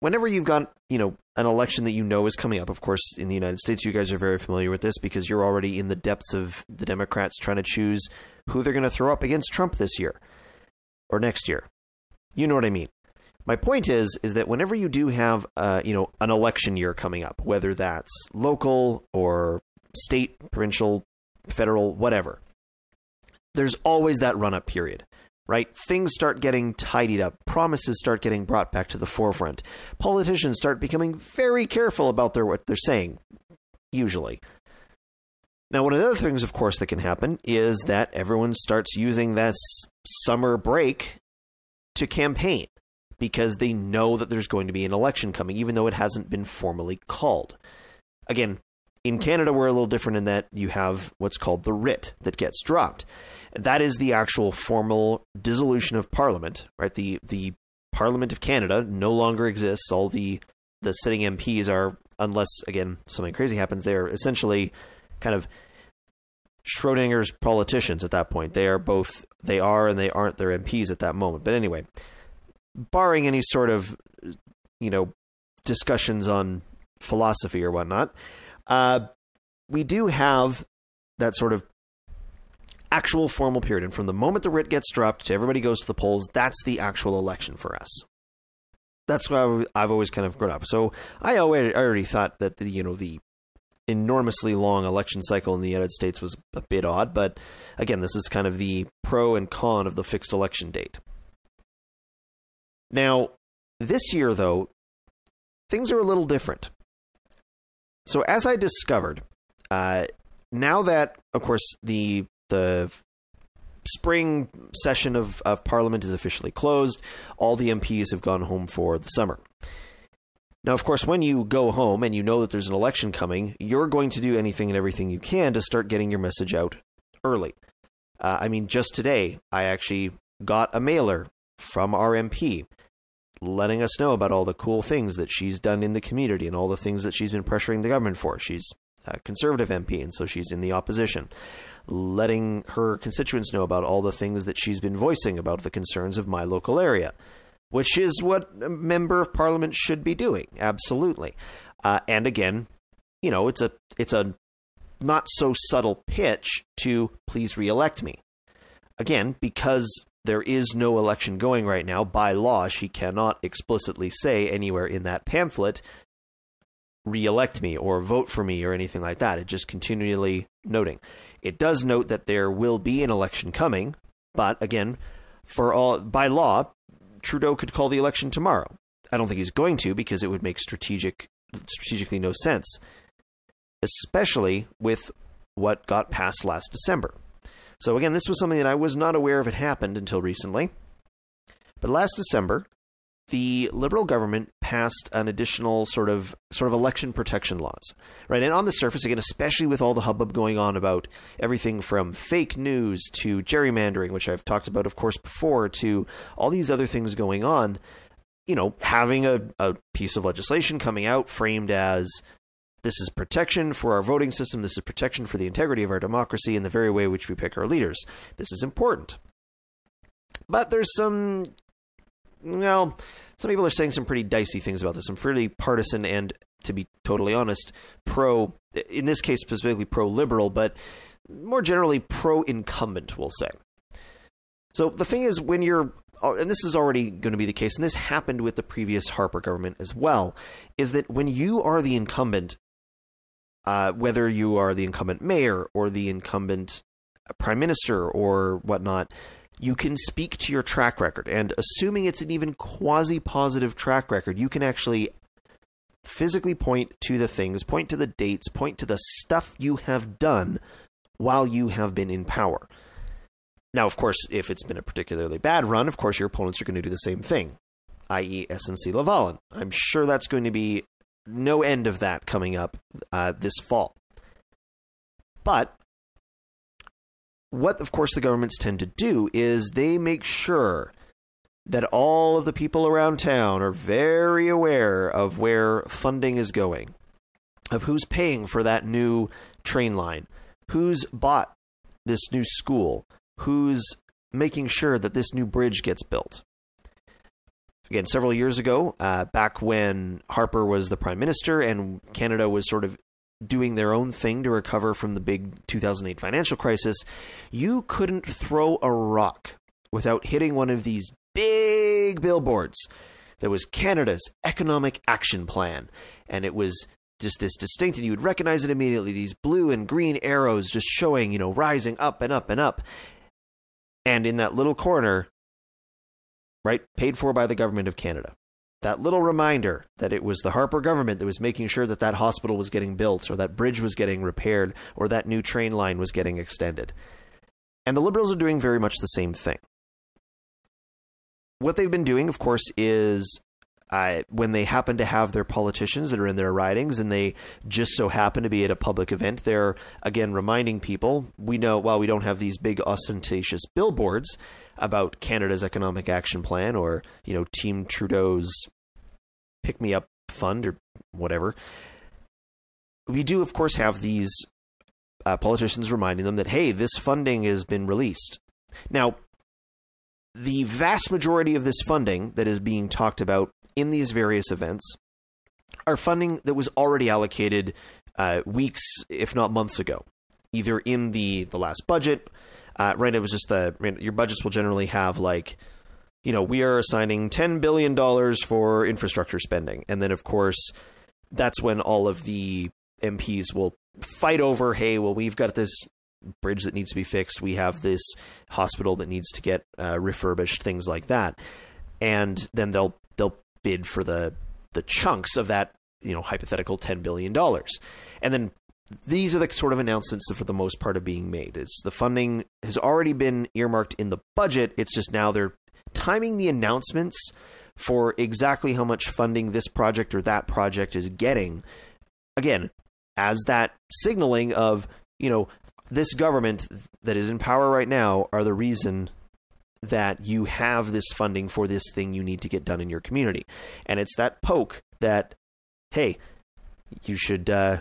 D: whenever you've got, you know, an election that you know is coming up, of course, in the United States, you guys are very familiar with this because you're already in the depths of the Democrats trying to choose who they're going to throw up against Trump this year or next year. You know what I mean. My point is, is that whenever you do have, uh, you know, an election year coming up, whether that's local or state, provincial, federal, whatever, there's always that run up period, right? Things start getting tidied up, promises start getting brought back to the forefront. Politicians start becoming very careful about their what they're saying, usually. Now, one of the other things, of course, that can happen is that everyone starts using this summer break to campaign because they know that there's going to be an election coming, even though it hasn't been formally called. Again, in Canada, we're a little different in that you have what's called the writ that gets dropped. That is the actual formal dissolution of Parliament, right? The the Parliament of Canada no longer exists. All the the sitting MPs are, unless again something crazy happens, they're essentially kind of Schrodinger's politicians at that point. They are both they are and they aren't their MPs at that moment. But anyway, barring any sort of you know discussions on philosophy or whatnot, uh, we do have that sort of actual formal period. And from the moment the writ gets dropped to everybody goes to the polls, that's the actual election for us. That's why I've always kind of grown up. So I already, thought that the you know the enormously long election cycle in the United States was a bit odd, but again, this is kind of the pro and con of the fixed election date. Now, this year though, things are a little different. So as I discovered, uh, now that of course the the spring session of, of Parliament is officially closed, all the MPs have gone home for the summer. Now, of course, when you go home and you know that there's an election coming, you're going to do anything and everything you can to start getting your message out early. Uh, I mean, just today, I actually got a mailer from our MP letting us know about all the cool things that she's done in the community and all the things that she's been pressuring the government for. She's a conservative MP, and so she's in the opposition. Letting her constituents know about all the things that she's been voicing about the concerns of my local area which is what a member of parliament should be doing. Absolutely. Uh, and again, you know, it's a it's a not so subtle pitch to please reelect me. Again, because there is no election going right now by law, she cannot explicitly say anywhere in that pamphlet reelect me or vote for me or anything like that. It just continually noting. It does note that there will be an election coming, but again, for all by law, Trudeau could call the election tomorrow. I don't think he's going to because it would make strategic strategically no sense, especially with what got passed last December. So again, this was something that I was not aware of it happened until recently. But last December, the liberal government passed an additional sort of sort of election protection laws, right? And on the surface, again, especially with all the hubbub going on about everything from fake news to gerrymandering, which I've talked about, of course, before, to all these other things going on, you know, having a, a piece of legislation coming out framed as this is protection for our voting system, this is protection for the integrity of our democracy and the very way which we pick our leaders. This is important. But there's some well, some people are saying some pretty dicey things about this. Some fairly partisan and, to be totally honest, pro, in this case specifically pro liberal, but more generally pro incumbent, we'll say. So the thing is, when you're, and this is already going to be the case, and this happened with the previous Harper government as well, is that when you are the incumbent, uh, whether you are the incumbent mayor or the incumbent prime minister or whatnot, you can speak to your track record. And assuming it's an even quasi positive track record, you can actually physically point to the things, point to the dates, point to the stuff you have done while you have been in power. Now, of course, if it's been a particularly bad run, of course, your opponents are going to do the same thing, i.e., SNC Lavalin. I'm sure that's going to be no end of that coming up uh, this fall. But what, of course, the governments tend to do is they make sure that all of the people around town are very aware of where funding is going, of who's paying for that new train line, who's bought this new school, who's making sure that this new bridge gets built. Again, several years ago, uh, back when Harper was the prime minister and Canada was sort of doing their own thing to recover from the big 2008 financial crisis, you couldn't throw a rock without hitting one of these big billboards. There was Canada's Economic Action Plan, and it was just this distinct, and you would recognize it immediately. These blue and green arrows just showing, you know, rising up and up and up. And in that little corner, right, paid for by the government of Canada. That little reminder that it was the Harper government that was making sure that that hospital was getting built, or that bridge was getting repaired, or that new train line was getting extended. And the Liberals are doing very much the same thing. What they've been doing, of course, is uh, when they happen to have their politicians that are in their ridings and they just so happen to be at a public event, they're again reminding people we know, while we don't have these big ostentatious billboards about Canada's economic action plan or, you know, Team Trudeau's pick me up fund or whatever, we do, of course, have these uh, politicians reminding them that, hey, this funding has been released. Now, the vast majority of this funding that is being talked about in these various events are funding that was already allocated uh, weeks, if not months ago, either in the the last budget. Uh, right, it was just the I mean, your budgets will generally have like, you know, we are assigning ten billion dollars for infrastructure spending, and then of course, that's when all of the MPs will fight over, hey, well, we've got this bridge that needs to be fixed, we have this hospital that needs to get uh, refurbished, things like that, and then they'll they'll bid for the the chunks of that you know hypothetical ten billion dollars, and then these are the sort of announcements that for the most part are being made. It's the funding has already been earmarked in the budget. It's just now they're timing the announcements for exactly how much funding this project or that project is getting. Again, as that signaling of, you know, this government that is in power right now are the reason that you have this funding for this thing you need to get done in your community. And it's that poke that, hey, you should uh,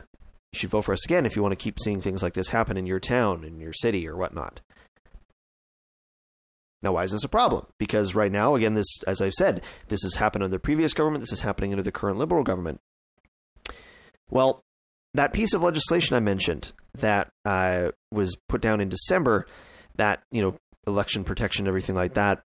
D: you should vote for us again if you want to keep seeing things like this happen in your town, in your city, or whatnot. Now, why is this a problem? Because right now, again, this, as I've said, this has happened under the previous government. This is happening under the current Liberal government. Well, that piece of legislation I mentioned that uh, was put down in December, that you know election protection, everything like that.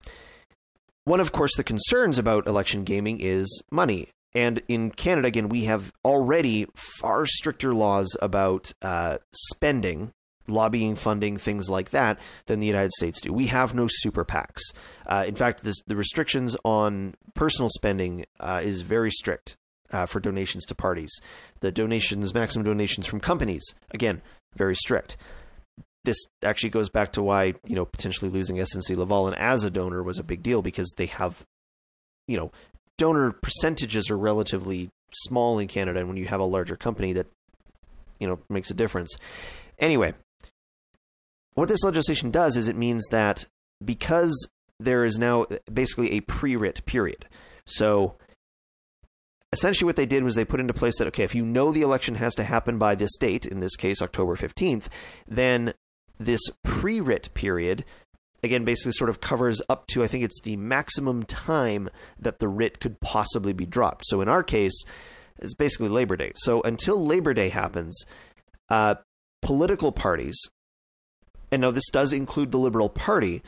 D: One, of course, the concerns about election gaming is money. And in Canada, again, we have already far stricter laws about uh, spending, lobbying, funding, things like that, than the United States do. We have no super PACs. Uh, in fact, this, the restrictions on personal spending uh, is very strict uh, for donations to parties. The donations, maximum donations from companies, again, very strict this actually goes back to why you know potentially losing SNC Lavalin as a donor was a big deal because they have you know donor percentages are relatively small in Canada and when you have a larger company that you know makes a difference. Anyway, what this legislation does is it means that because there is now basically a pre-writ period. So essentially what they did was they put into place that okay if you know the election has to happen by this date in this case october 15th then this pre writ period, again, basically sort of covers up to, I think it's the maximum time that the writ could possibly be dropped. So in our case, it's basically Labor Day. So until Labor Day happens, uh, political parties, and now this does include the Liberal Party,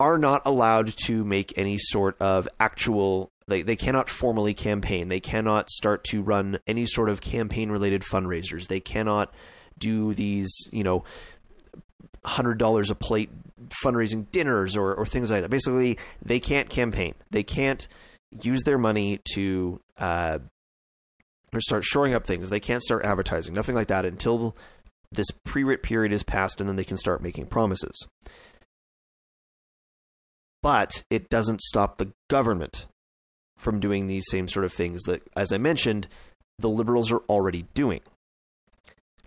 D: are not allowed to make any sort of actual they, they cannot formally campaign. They cannot start to run any sort of campaign related fundraisers. They cannot do these, you know, hundred dollars a plate fundraising dinners or, or things like that. Basically, they can't campaign. They can't use their money to uh, or start shoring up things. They can't start advertising, nothing like that until this pre-writ period is passed, and then they can start making promises. But it doesn't stop the government from doing these same sort of things that, as I mentioned, the liberals are already doing.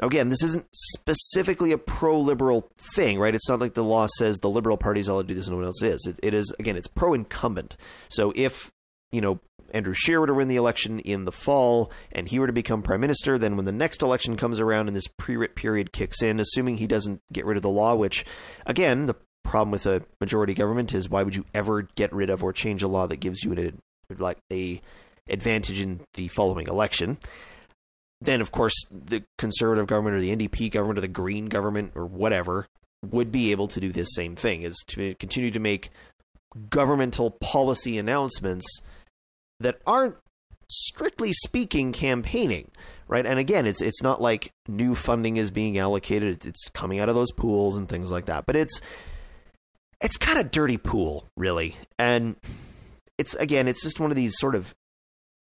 D: Again, this isn't specifically a pro liberal thing, right? It's not like the law says the liberal parties all to do this and no one else is. It, it is, again, it's pro incumbent. So if, you know, Andrew Scheer were to win the election in the fall and he were to become prime minister, then when the next election comes around and this pre writ period kicks in, assuming he doesn't get rid of the law, which, again, the problem with a majority government is why would you ever get rid of or change a law that gives you an, like a advantage in the following election? Then of course the conservative government or the NDP government or the Green government or whatever would be able to do this same thing is to continue to make governmental policy announcements that aren't strictly speaking campaigning right? And again it's it's not like new funding is being allocated. It's coming out of those pools and things like that. But it's it's kind of dirty pool really. And it's again it's just one of these sort of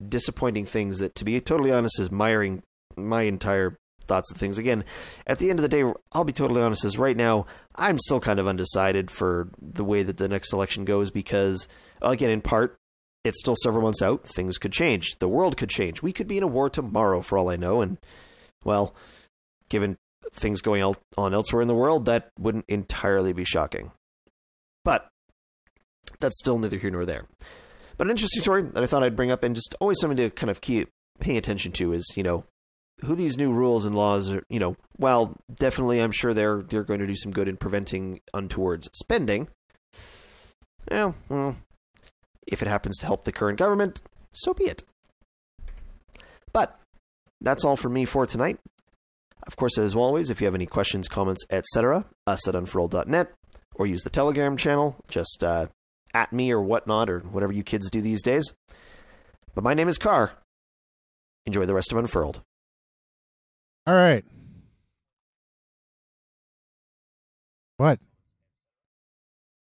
D: disappointing things that, to be totally honest, is miring my entire thoughts of things. Again, at the end of the day, I'll be totally honest, is right now, I'm still kind of undecided for the way that the next election goes because, again, in part, it's still several months out. Things could change. The world could change. We could be in a war tomorrow, for all I know. And, well, given things going on elsewhere in the world, that wouldn't entirely be shocking. But that's still neither here nor there. But an interesting story that I thought I'd bring up, and just always something to kind of keep paying attention to, is you know who these new rules and laws are. You know, while definitely, I'm sure they're they're going to do some good in preventing untowards spending. Yeah, well, if it happens to help the current government, so be it. But that's all for me for tonight. Of course, as always, if you have any questions, comments, etc., us at unfurled.net, or use the Telegram channel, just uh, at me or whatnot, or whatever you kids do these days. But my name is Carr. Enjoy the rest of Unfurled.
C: All right. What?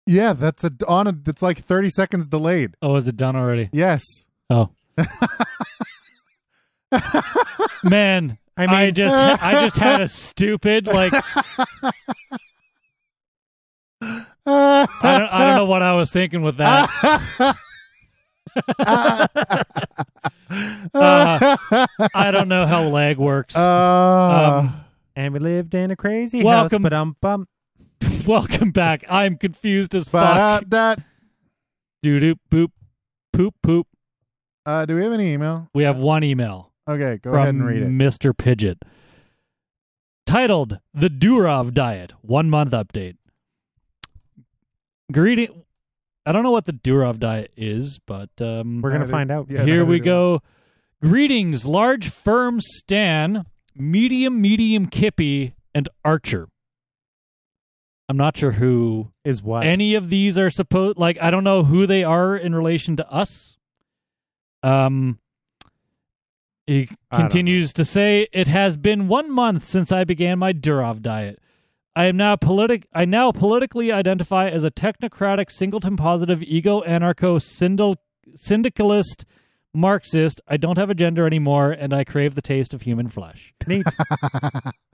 C: Yeah, that's a on a. It's like thirty seconds delayed.
A: Oh, is it done already?
C: Yes.
A: Oh, man.
B: I mean, I,
A: just I just had a stupid like I don't I don't know what I was thinking with that. Uh, I don't know how lag works.
C: Uh,
A: Um,
B: and we lived in a crazy
A: Welcome-
B: house, but um bum.
A: Welcome back. I'm confused as fuck.
C: ba-da-da.
A: Doo doo boop poop poop.
C: Uh, do we have any email?
A: We have one email
C: Okay, go
A: from
C: ahead and read it.
A: Mr. Pidgeot. Titled The Durov Diet, one month update. Greeting I don't know what the Durov diet is, but um
B: We're gonna
C: Neither-
B: find out.
C: yeah.
A: here
C: neither
A: we
C: do
A: go. Greetings, large firm Stan, medium, medium Kippy, and Archer. I'm not sure who
B: Is what?
A: any of these are supposed like I don't know who they are in relation to us. Um he
B: I don't
A: continues to say it has been 1 month since I began my Durov diet. I am now politic I now politically identify as a technocratic singleton positive ego anarcho syndil- syndicalist Marxist. I don't have a gender anymore and I crave the taste of human flesh.
B: Neat.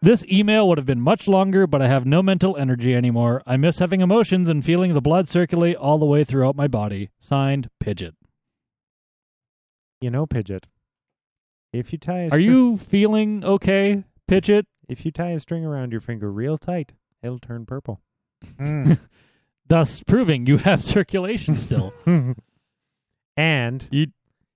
A: This email would have been much longer, but I have no mental energy anymore. I miss having emotions and feeling the blood circulate all the way throughout my body. Signed, Pidget.
B: you know, Pidget. If you tie a
A: Are you feeling okay, Pidgeot?
B: if you tie a string around your finger real tight, it'll turn purple.
C: Mm.
A: Thus proving you have circulation still.
B: and
A: You-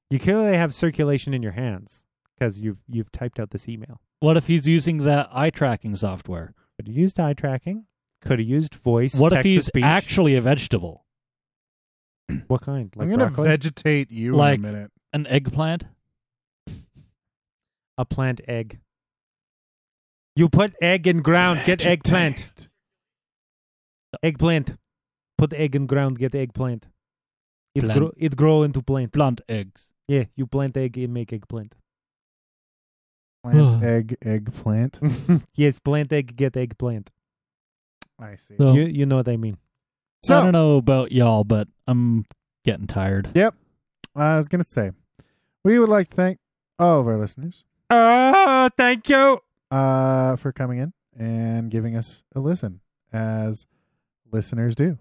B: you clearly have circulation in your hands because you've you've typed out this email.
A: what if he's using that eye tracking software?
B: Could have used eye tracking. Could have used voice.
A: What if he's
B: speech.
A: actually a vegetable?
B: what kind? Like
C: I'm gonna
B: broccoli?
C: vegetate you
A: Like-
C: in a minute.
A: An eggplant?
B: a plant egg. You put egg in ground, get eggplant. Eggplant. Put egg in ground, get eggplant. It
A: Plant.
B: grow, it grow into plant.
A: Plant eggs.
B: Yeah, you plant egg and make eggplant.
C: Plant, egg, eggplant.
B: yes, plant egg, get eggplant.
C: I see.
A: So,
B: You you know what I mean.
C: So,
A: I don't know about y'all, but I'm getting tired.
C: Yep. I was gonna say, we would like to thank all of our listeners
B: Oh, thank you.
C: Uh, for coming in and giving us a listen, as listeners do.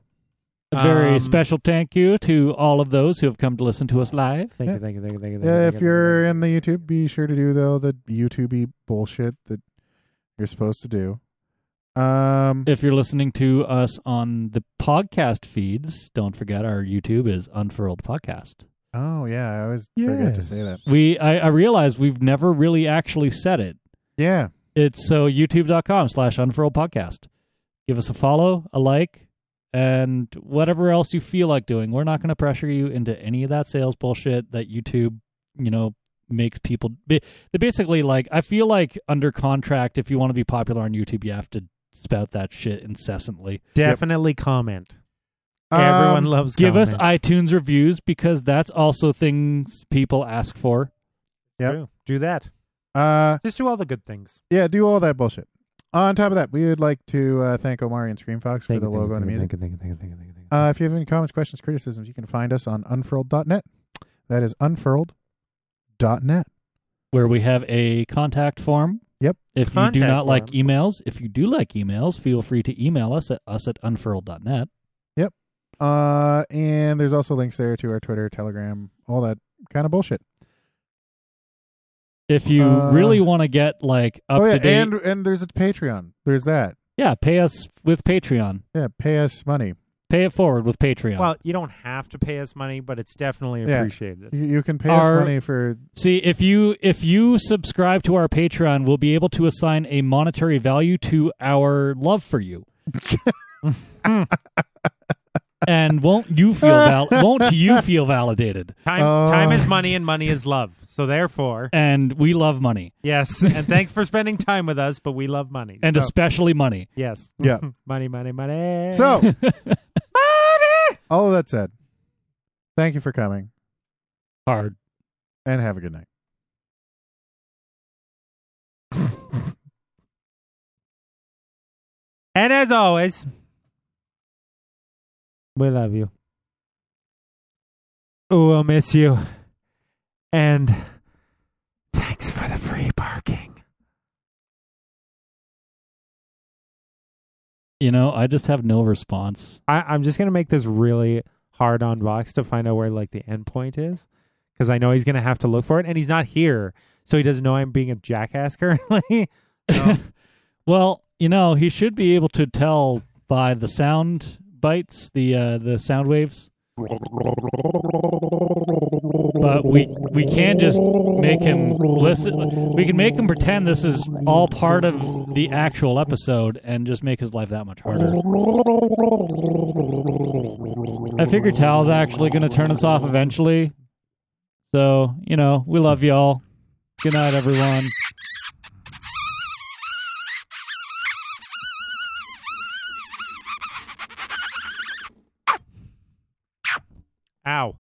A: A very
B: Um,
A: special thank you to all of those who have come to listen to us live.
B: Thank
C: Yeah.
B: you, thank you, thank you, thank you. Thank you,
C: Yeah,
B: thank
C: if
B: you,
C: you're in the YouTube, be sure to do though the YouTubey bullshit that you're supposed to do. Um,
A: If you're listening to us on the podcast feeds, don't forget our YouTube is Unfurled Podcast.
C: oh yeah, I always forget to say that.
A: We I, I realize we've never really actually said it.
C: Yeah,
A: It's so youtube.com slash unfurled podcast. Give us a follow, a like, and whatever else you feel like doing. We're not going to pressure you into any of that sales bullshit that YouTube, you know, makes people. They basically like. I feel like under contract, if you want to be popular on YouTube, you have to spout that shit incessantly.
B: you. Definitely comment. Everyone
C: Um,
B: loves
A: Give us iTunes reviews because that's also things people ask for.
C: Yep.
B: True. Do that.
C: Uh,
B: Just do all the good things.
C: yeah, do all that bullshit. On top of that, we would like to uh, thank Omari and Scream Fox for the
B: you,
C: logo
B: you,
C: and the music.
B: thank you, thank you, thank you, thank you, thank you.
C: Uh, if you have any comments, questions, criticisms, you can find us on unfurled.net. That is unfurled, unfurled.net.
A: where we have a contact form.
C: Yep.
A: If you
B: Contact
A: do not like
B: form.
A: emails, if you do like emails, feel free to email us at us at unfurled.net. Yep.
C: Uh, and there's also links there to our Twitter, Telegram, all that kind of bullshit.
A: If you
C: Uh,
A: really want to get like up
C: oh yeah,
A: to date,
C: and and there's a Patreon. There's that.
A: yeah, pay us with Patreon.
C: Yeah, pay us money.
A: Pay it forward with Patreon.
B: Well, you don't have to pay us money, but it's definitely
C: Yeah.
B: appreciated.
C: You, you can pay
A: Our-
C: us money for
A: See, if you if you subscribe to our Patreon, we'll be able to assign a monetary value to our love for you. and won't you feel val- won't you feel validated?
B: Time,
C: Uh.
B: time is money, and money is love. So therefore,
A: And we love money,
B: yes. And thanks for spending time with us, but we love money.
A: and
B: So,
A: especially money.
B: yes,
C: Yeah.
B: money, money, money.
C: So, money. all of that said, thank you for coming
A: Hard.
C: and have a good night.
B: and as always, we love you. We'll miss you. And thanks for the free parking.
A: You know, I just have no response.
B: I, I'm just gonna make this really hard on Vox to find out where like the end point is, because I know he's gonna have to look for it, and he's not here, so he doesn't know I'm being a jackass currently.
A: Well, you know, he should be able to tell by the sound bites, the uh, the sound waves. But we we can just make him listen. We can make him pretend this is all part of the actual episode and just make his life that much harder. I figure Tal's actually going to turn us off eventually. So, you know, we love y'all. Good night, everyone.
B: Ow.